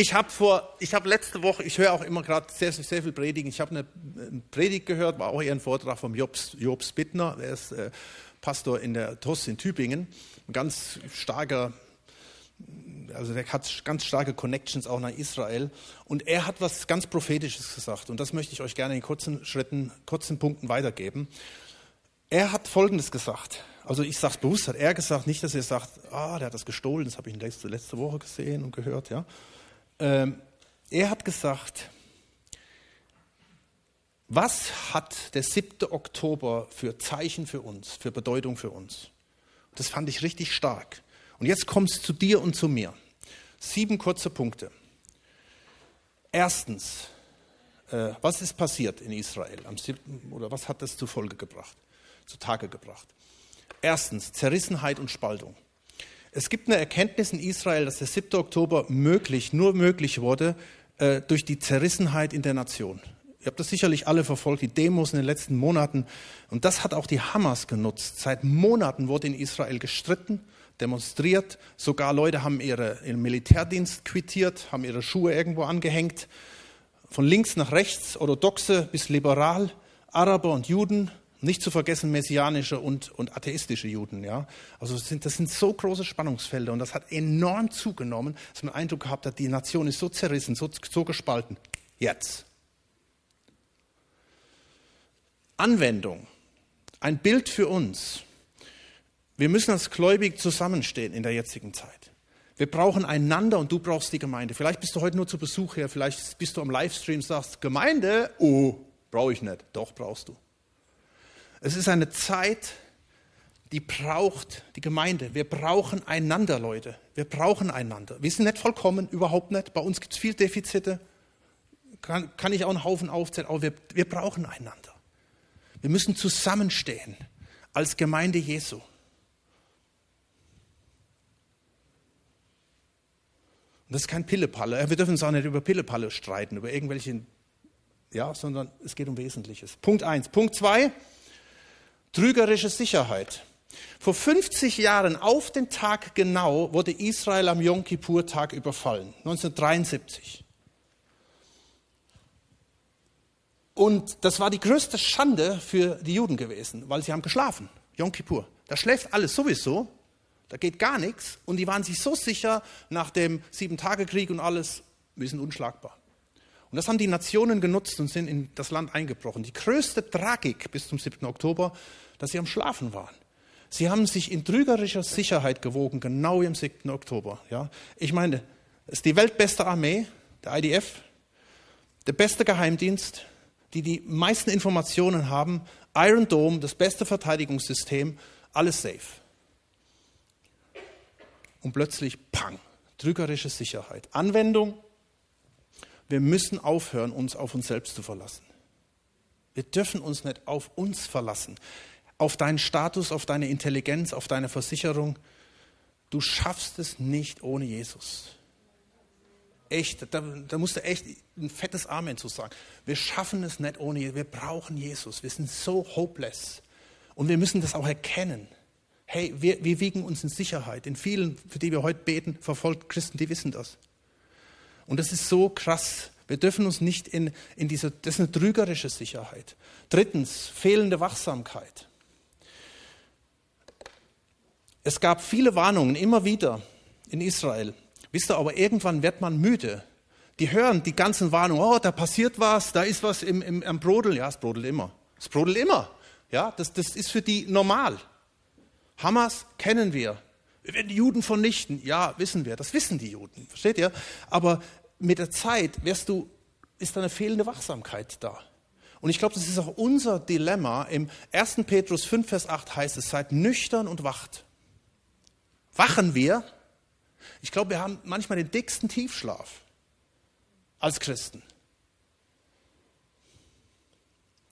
Ich habe vor, ich habe letzte Woche, ich höre auch immer gerade sehr, sehr viel Predigen. Ich habe eine, eine, Predigt gehört, war auch eher ein Vortrag vom Jobs, Jobs Bittner, der ist äh, Pastor in der TOS in Tübingen. Ein ganz starker, also der hat ganz starke Connections auch nach Israel. Und er hat was ganz Prophetisches gesagt. Und das möchte ich euch gerne in kurzen Schritten, kurzen Punkten weitergeben. Er hat Folgendes gesagt. Also ich sage es bewusst, hat er gesagt, nicht, dass er sagt, ah, der hat das gestohlen, das habe ich letzte, letzte Woche gesehen und gehört, ja. Ähm, er hat gesagt, was hat der 7. Oktober für Zeichen für uns, für Bedeutung für uns? Das fand ich richtig stark. Und jetzt kommt es zu dir und zu mir. Sieben kurze Punkte. Erstens, äh, was ist passiert in Israel am 7. oder was hat das zu Folge gebracht, zutage gebracht? Erstens, Zerrissenheit und Spaltung. Es gibt eine Erkenntnis in Israel, dass der 7. Oktober möglich, nur möglich wurde äh, durch die Zerrissenheit in der Nation. Ihr habt das sicherlich alle verfolgt, die Demos in den letzten Monaten. Und das hat auch die Hamas genutzt. Seit Monaten wurde in Israel gestritten, demonstriert. Sogar Leute haben ihre, ihren Militärdienst quittiert, haben ihre Schuhe irgendwo angehängt. Von links nach rechts, orthodoxe bis liberal, Araber und Juden, nicht zu vergessen messianische und, und atheistische Juden. Ja? Also das sind, das sind so große Spannungsfelder und das hat enorm zugenommen, dass man den Eindruck gehabt hat, die Nation ist so zerrissen, so, so gespalten. Jetzt. Anwendung. Ein Bild für uns. Wir müssen als Gläubig zusammenstehen in der jetzigen Zeit. Wir brauchen einander und du brauchst die Gemeinde. Vielleicht bist du heute nur zu Besuch hier, vielleicht bist du am Livestream und sagst, Gemeinde, oh, brauche ich nicht. Doch, brauchst du. Es ist eine Zeit, die braucht die Gemeinde. Wir brauchen einander, Leute. Wir brauchen einander. Wir sind nicht vollkommen, überhaupt nicht. Bei uns gibt es viel Defizite. Kann, kann, ich auch einen Haufen aufzählen, aber wir, wir brauchen einander. Wir müssen zusammenstehen als Gemeinde Jesu. Und das ist kein Pillepalle. Wir dürfen uns auch nicht über Pillepalle streiten, über irgendwelche, ja, sondern es geht um Wesentliches. Punkt eins. Punkt zwei. Trügerische Sicherheit. Vor 50 Jahren auf den Tag genau wurde Israel am Yom Kippur-Tag überfallen, 1973. Und das war die größte Schande für die Juden gewesen, weil sie haben geschlafen. Yom Kippur. Da schläft alles sowieso. Da geht gar nichts. Und die waren sich so sicher nach dem Sieben-Tage-Krieg und alles, wir sind unschlagbar. Und das haben die Nationen genutzt und sind in das Land eingebrochen. Die größte Tragik bis zum 7. Oktober, dass sie am Schlafen waren. Sie haben sich in trügerischer Sicherheit gewogen, genau im 7. Oktober. Ja? Ich meine, es ist die weltbeste Armee, der IDF, der beste Geheimdienst, die die meisten Informationen haben, Iron Dome, das beste Verteidigungssystem, alles safe. Und plötzlich, pang, trügerische Sicherheit. Anwendung, wir müssen aufhören, uns auf uns selbst zu verlassen. Wir dürfen uns nicht auf uns verlassen, auf deinen Status, auf deine Intelligenz, auf deine Versicherung. Du schaffst es nicht ohne Jesus. Echt, da, da musst du echt ein fettes Amen zu sagen. Wir schaffen es nicht ohne Jesus. Wir brauchen Jesus. Wir sind so hopeless. Und wir müssen das auch erkennen. Hey, wir, wir wiegen uns in Sicherheit. In vielen, für die wir heute beten, verfolgt Christen, die wissen das. Und das ist so krass. Wir dürfen uns nicht in, in diese, das ist eine trügerische Sicherheit. Drittens, fehlende Wachsamkeit. Es gab viele Warnungen immer wieder in Israel. Wisst ihr, aber irgendwann wird man müde. Die hören die ganzen Warnungen, oh, da passiert was, da ist was im, im, am Brodel. Ja, es brodelt immer. Es brodelt immer. Ja, das, das ist für die normal. Hamas kennen wir. Wir werden die Juden vernichten. Ja, wissen wir. Das wissen die Juden. Versteht ihr? Aber mit der Zeit wirst du, ist eine fehlende Wachsamkeit da. Und ich glaube, das ist auch unser Dilemma. Im 1. Petrus 5, Vers 8 heißt es, seid nüchtern und wacht. Wachen wir? Ich glaube, wir haben manchmal den dicksten Tiefschlaf als Christen.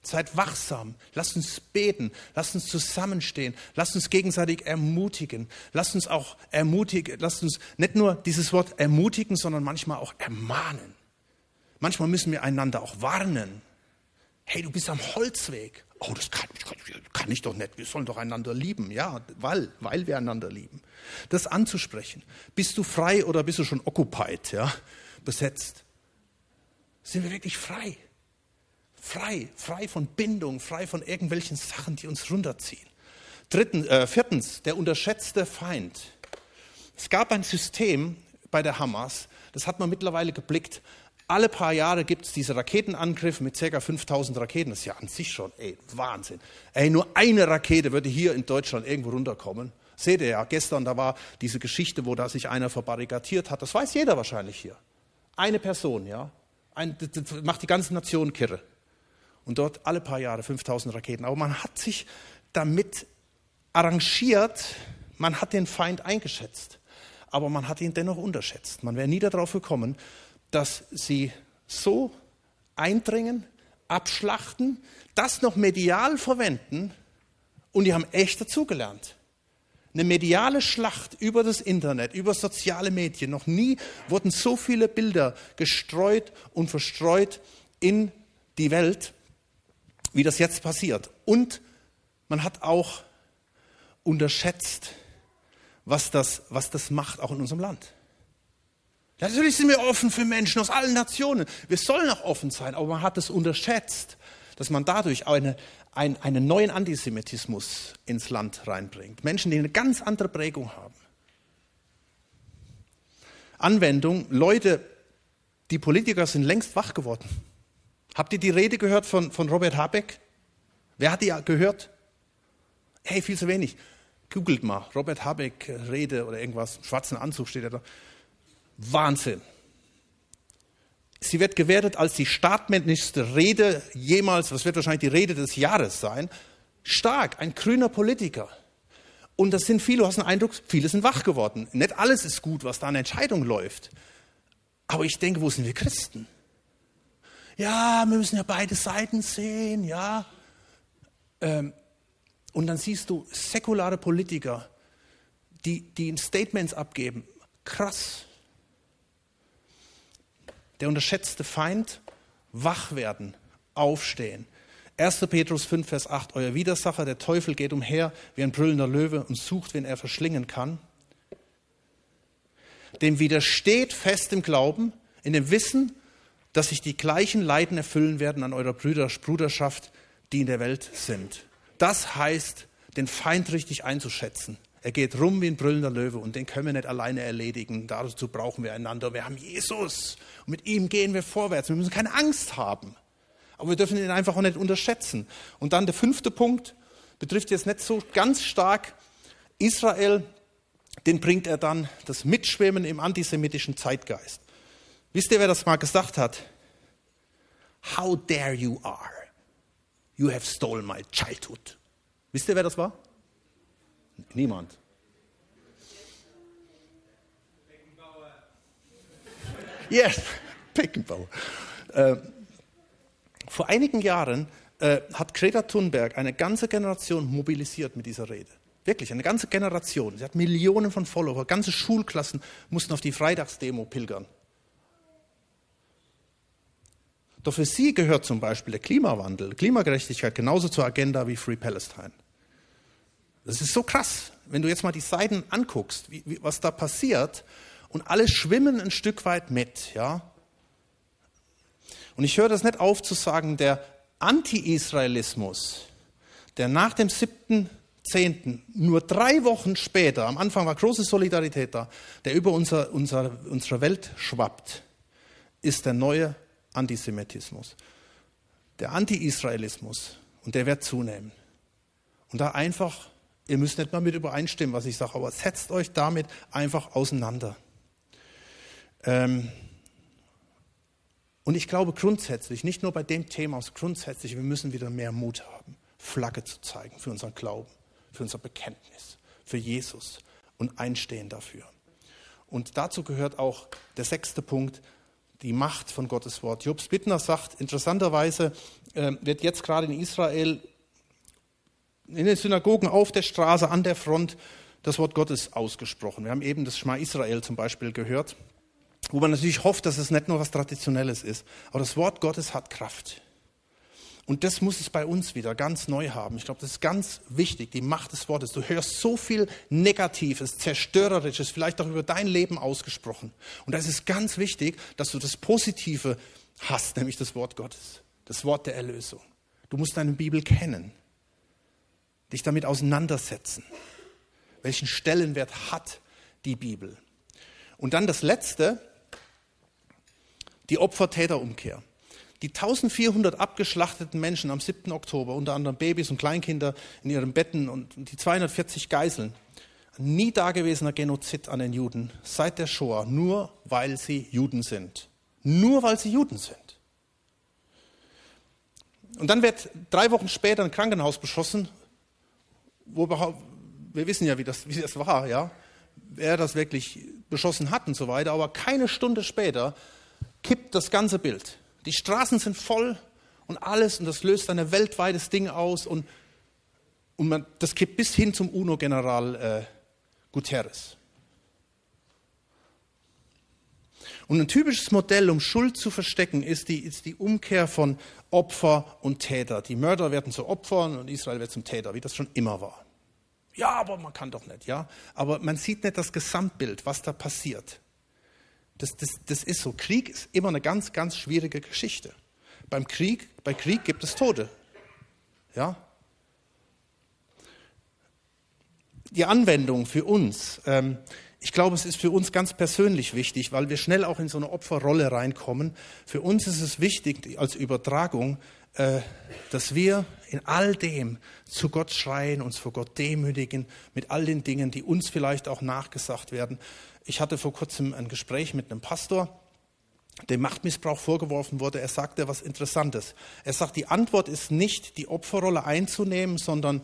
Seid wachsam. Lasst uns beten. Lasst uns zusammenstehen. Lasst uns gegenseitig ermutigen. Lasst uns auch ermutigen. Lasst uns nicht nur dieses Wort ermutigen, sondern manchmal auch ermahnen. Manchmal müssen wir einander auch warnen. Hey, du bist am Holzweg. Oh, das kann, kann ich doch nicht. Wir sollen doch einander lieben. Ja, weil, weil wir einander lieben. Das anzusprechen. Bist du frei oder bist du schon occupied, ja, besetzt? Sind wir wirklich frei? Frei, frei von Bindung, frei von irgendwelchen Sachen, die uns runterziehen. Drittens, äh, viertens, der unterschätzte Feind. Es gab ein System bei der Hamas, das hat man mittlerweile geblickt. Alle paar Jahre gibt es diese Raketenangriffe mit ca. 5000 Raketen. Das ist ja an sich schon, ey, Wahnsinn. Ey, nur eine Rakete würde hier in Deutschland irgendwo runterkommen. Seht ihr ja, gestern, da war diese Geschichte, wo da sich einer verbarrikadiert hat. Das weiß jeder wahrscheinlich hier. Eine Person, ja. Ein, das macht die ganze Nation kirre und dort alle paar Jahre 5000 Raketen. Aber man hat sich damit arrangiert, man hat den Feind eingeschätzt, aber man hat ihn dennoch unterschätzt. Man wäre nie darauf gekommen, dass sie so eindringen, abschlachten, das noch medial verwenden und die haben echt dazugelernt. Eine mediale Schlacht über das Internet, über soziale Medien. Noch nie wurden so viele Bilder gestreut und verstreut in die Welt wie das jetzt passiert. Und man hat auch unterschätzt, was das, was das macht, auch in unserem Land. Natürlich sind wir offen für Menschen aus allen Nationen. Wir sollen auch offen sein, aber man hat es unterschätzt, dass man dadurch eine, ein, einen neuen Antisemitismus ins Land reinbringt. Menschen, die eine ganz andere Prägung haben. Anwendung, Leute, die Politiker sind längst wach geworden. Habt ihr die Rede gehört von, von Robert Habeck? Wer hat die gehört? Hey, viel zu wenig. Googelt mal, Robert Habeck äh, Rede oder irgendwas, schwarzen Anzug steht da. Wahnsinn. Sie wird gewertet als die startmännischste Rede jemals, was wird wahrscheinlich die Rede des Jahres sein. Stark, ein grüner Politiker. Und das sind viele, du hast den Eindruck, viele sind wach geworden. Nicht alles ist gut, was da an Entscheidung läuft. Aber ich denke, wo sind wir Christen? Ja, wir müssen ja beide Seiten sehen, ja. Ähm, und dann siehst du säkulare Politiker, die, die Statements abgeben. Krass. Der unterschätzte Feind, wach werden, aufstehen. 1. Petrus 5, Vers 8, euer Widersacher, der Teufel, geht umher wie ein brüllender Löwe und sucht, wen er verschlingen kann. Dem widersteht fest im Glauben, in dem Wissen, dass sich die gleichen Leiden erfüllen werden an eurer Bruderschaft, die in der Welt sind. Das heißt, den Feind richtig einzuschätzen. Er geht rum wie ein brüllender Löwe und den können wir nicht alleine erledigen. Dazu brauchen wir einander. Wir haben Jesus und mit ihm gehen wir vorwärts. Wir müssen keine Angst haben. Aber wir dürfen ihn einfach auch nicht unterschätzen. Und dann der fünfte Punkt betrifft jetzt nicht so ganz stark Israel. Den bringt er dann das Mitschwimmen im antisemitischen Zeitgeist. Wisst ihr, wer das mal gesagt hat? How dare you are. You have stolen my childhood. Wisst ihr, wer das war? Niemand. Yes, Beckenbauer. Äh, vor einigen Jahren äh, hat Greta Thunberg eine ganze Generation mobilisiert mit dieser Rede. Wirklich, eine ganze Generation. Sie hat Millionen von Followern. Ganze Schulklassen mussten auf die Freitagsdemo pilgern. Doch für sie gehört zum Beispiel der Klimawandel, Klimagerechtigkeit genauso zur Agenda wie Free Palestine. Das ist so krass, wenn du jetzt mal die Seiten anguckst, wie, wie, was da passiert, und alle schwimmen ein Stück weit mit, ja. Und ich höre das nicht auf zu sagen, der Anti-Israelismus, der nach dem 7.10. nur drei Wochen später, am Anfang war große Solidarität da, der über unser, unser, unsere Welt schwappt, ist der neue Antisemitismus, der Anti-Israelismus und der wird zunehmen. Und da einfach, ihr müsst nicht mal mit übereinstimmen, was ich sage, aber setzt euch damit einfach auseinander. Ähm und ich glaube grundsätzlich, nicht nur bei dem Thema, sondern grundsätzlich, wir müssen wieder mehr Mut haben, Flagge zu zeigen für unseren Glauben, für unser Bekenntnis, für Jesus und einstehen dafür. Und dazu gehört auch der sechste Punkt, die Macht von Gottes Wort. Jobs Bittner sagt, interessanterweise äh, wird jetzt gerade in Israel in den Synagogen auf der Straße, an der Front das Wort Gottes ausgesprochen. Wir haben eben das Schma Israel zum Beispiel gehört, wo man natürlich hofft, dass es nicht nur was Traditionelles ist. Aber das Wort Gottes hat Kraft. Und das muss es bei uns wieder ganz neu haben. Ich glaube, das ist ganz wichtig, die Macht des Wortes. Du hörst so viel Negatives, Zerstörerisches, vielleicht auch über dein Leben ausgesprochen. Und da ist es ganz wichtig, dass du das Positive hast, nämlich das Wort Gottes, das Wort der Erlösung. Du musst deine Bibel kennen, dich damit auseinandersetzen. Welchen Stellenwert hat die Bibel? Und dann das Letzte, die Opfer-Täter-Umkehr. Die 1400 abgeschlachteten Menschen am 7. Oktober, unter anderem Babys und Kleinkinder in ihren Betten und die 240 Geiseln, ein nie dagewesener Genozid an den Juden seit der Shoah, nur weil sie Juden sind. Nur weil sie Juden sind. Und dann wird drei Wochen später ein Krankenhaus beschossen, wo wir wissen ja, wie das, wie das war, ja, wer das wirklich beschossen hat und so weiter, aber keine Stunde später kippt das ganze Bild. Die Straßen sind voll und alles und das löst ein weltweites Ding aus und, und man, das kippt bis hin zum UNO-General äh, Guterres. Und ein typisches Modell, um Schuld zu verstecken, ist die, ist die Umkehr von Opfer und Täter. Die Mörder werden zu Opfern und Israel wird zum Täter, wie das schon immer war. Ja, aber man kann doch nicht, ja. Aber man sieht nicht das Gesamtbild, was da passiert. Das, das, das ist so. Krieg ist immer eine ganz, ganz schwierige Geschichte. Beim Krieg, bei Krieg gibt es Tote. Ja? Die Anwendung für uns, ähm, ich glaube, es ist für uns ganz persönlich wichtig, weil wir schnell auch in so eine Opferrolle reinkommen. Für uns ist es wichtig als Übertragung, äh, dass wir in all dem zu Gott schreien, uns vor Gott demütigen, mit all den Dingen, die uns vielleicht auch nachgesagt werden. Ich hatte vor kurzem ein Gespräch mit einem Pastor, dem Machtmissbrauch vorgeworfen wurde. Er sagte was Interessantes. Er sagt, die Antwort ist nicht, die Opferrolle einzunehmen, sondern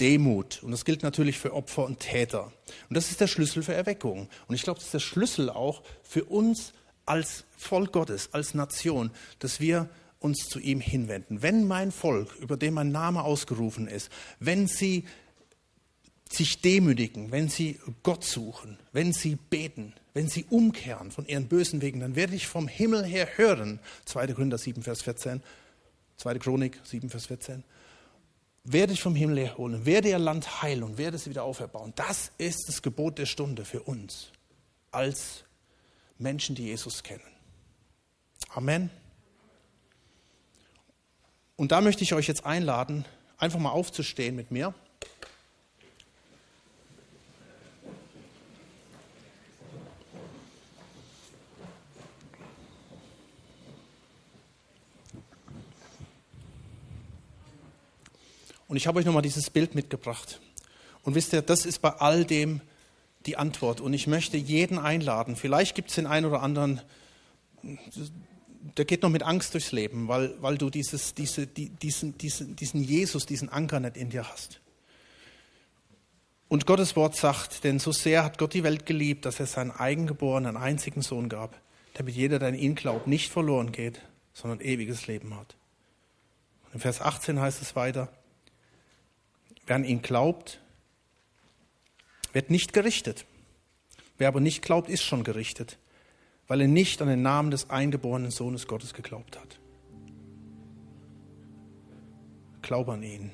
Demut. Und das gilt natürlich für Opfer und Täter. Und das ist der Schlüssel für Erweckung. Und ich glaube, das ist der Schlüssel auch für uns als Volk Gottes, als Nation, dass wir uns zu ihm hinwenden. Wenn mein Volk, über dem mein Name ausgerufen ist, wenn sie sich demütigen, wenn sie Gott suchen, wenn sie beten, wenn sie umkehren von ihren bösen Wegen, dann werde ich vom Himmel her hören. 2. Gründer 7, Vers 14, 2. Chronik 7, Vers 14. Werde ich vom Himmel her holen, werde ihr Land heilen und werde es wieder auferbauen. Das ist das Gebot der Stunde für uns als Menschen, die Jesus kennen. Amen. Und da möchte ich euch jetzt einladen, einfach mal aufzustehen mit mir. Und ich habe euch nochmal dieses Bild mitgebracht. Und wisst ihr, das ist bei all dem die Antwort. Und ich möchte jeden einladen. Vielleicht gibt es den einen oder anderen, der geht noch mit Angst durchs Leben, weil, weil du dieses, diese, die, diesen, diesen, diesen Jesus, diesen Anker nicht in dir hast. Und Gottes Wort sagt, denn so sehr hat Gott die Welt geliebt, dass er seinen eigengeborenen, einzigen Sohn gab, damit jeder, der in ihn glaubt, nicht verloren geht, sondern ewiges Leben hat. Und in Vers 18 heißt es weiter, wer an ihn glaubt, wird nicht gerichtet. Wer aber nicht glaubt, ist schon gerichtet, weil er nicht an den Namen des eingeborenen Sohnes Gottes geglaubt hat. Glaub an ihn,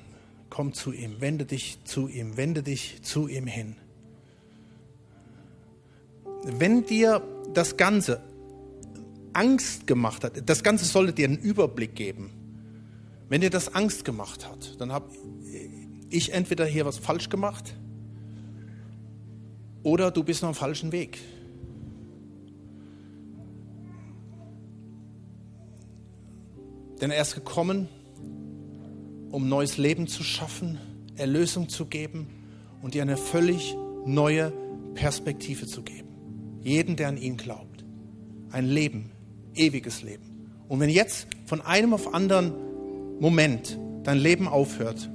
komm zu ihm, wende dich zu ihm, wende dich zu ihm hin. Wenn dir das Ganze Angst gemacht hat, das Ganze sollte dir einen Überblick geben. Wenn dir das Angst gemacht hat, dann habe ich entweder hier was falsch gemacht oder du bist noch am falschen Weg. Denn er ist gekommen, um neues Leben zu schaffen, Erlösung zu geben und dir eine völlig neue Perspektive zu geben. Jeden, der an ihn glaubt. Ein Leben, ewiges Leben. Und wenn jetzt von einem auf anderen Moment dein Leben aufhört,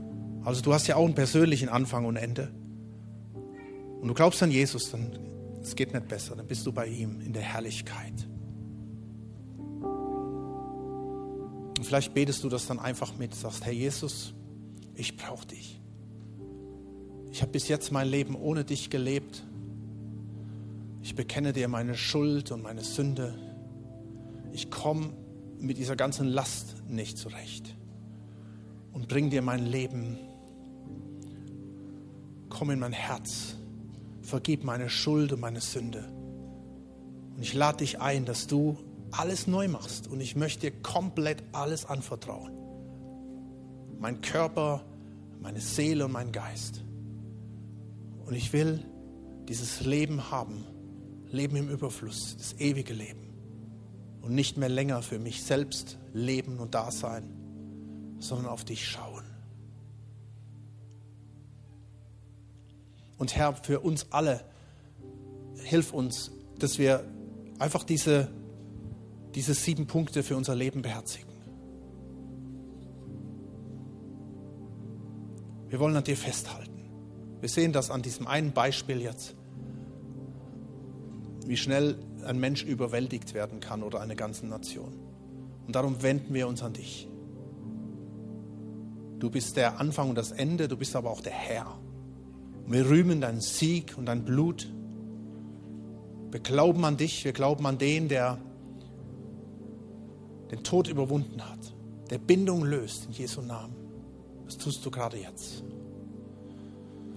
also du hast ja auch einen persönlichen Anfang und Ende, und du glaubst an Jesus, dann es geht nicht besser, dann bist du bei ihm in der Herrlichkeit. Und vielleicht betest du das dann einfach mit, sagst, Herr Jesus, ich brauche dich. Ich habe bis jetzt mein Leben ohne dich gelebt. Ich bekenne dir meine Schuld und meine Sünde. Ich komme mit dieser ganzen Last nicht zurecht und bring dir mein Leben. Komm in mein Herz vergib meine Schuld und meine Sünde. Und ich lade dich ein, dass du alles neu machst. Und ich möchte dir komplett alles anvertrauen. Mein Körper, meine Seele und mein Geist. Und ich will dieses Leben haben. Leben im Überfluss, das ewige Leben. Und nicht mehr länger für mich selbst leben und da sein, sondern auf dich schauen. Und Herr, für uns alle, hilf uns, dass wir einfach diese, diese sieben Punkte für unser Leben beherzigen. Wir wollen an dir festhalten. Wir sehen das an diesem einen Beispiel jetzt, wie schnell ein Mensch überwältigt werden kann oder eine ganze Nation. Und darum wenden wir uns an dich. Du bist der Anfang und das Ende, du bist aber auch der Herr. Wir rühmen deinen Sieg und dein Blut. Wir glauben an dich, wir glauben an den, der den Tod überwunden hat, der Bindung löst in Jesu Namen. Das tust du gerade jetzt.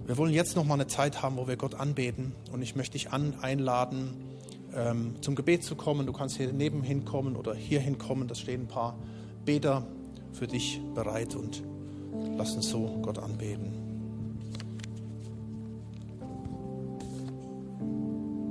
Wir wollen jetzt noch mal eine Zeit haben, wo wir Gott anbeten. Und ich möchte dich an, einladen, ähm, zum Gebet zu kommen. Du kannst hier nebenhin kommen oder hier hinkommen. Da stehen ein paar Beter für dich bereit und lass uns so Gott anbeten.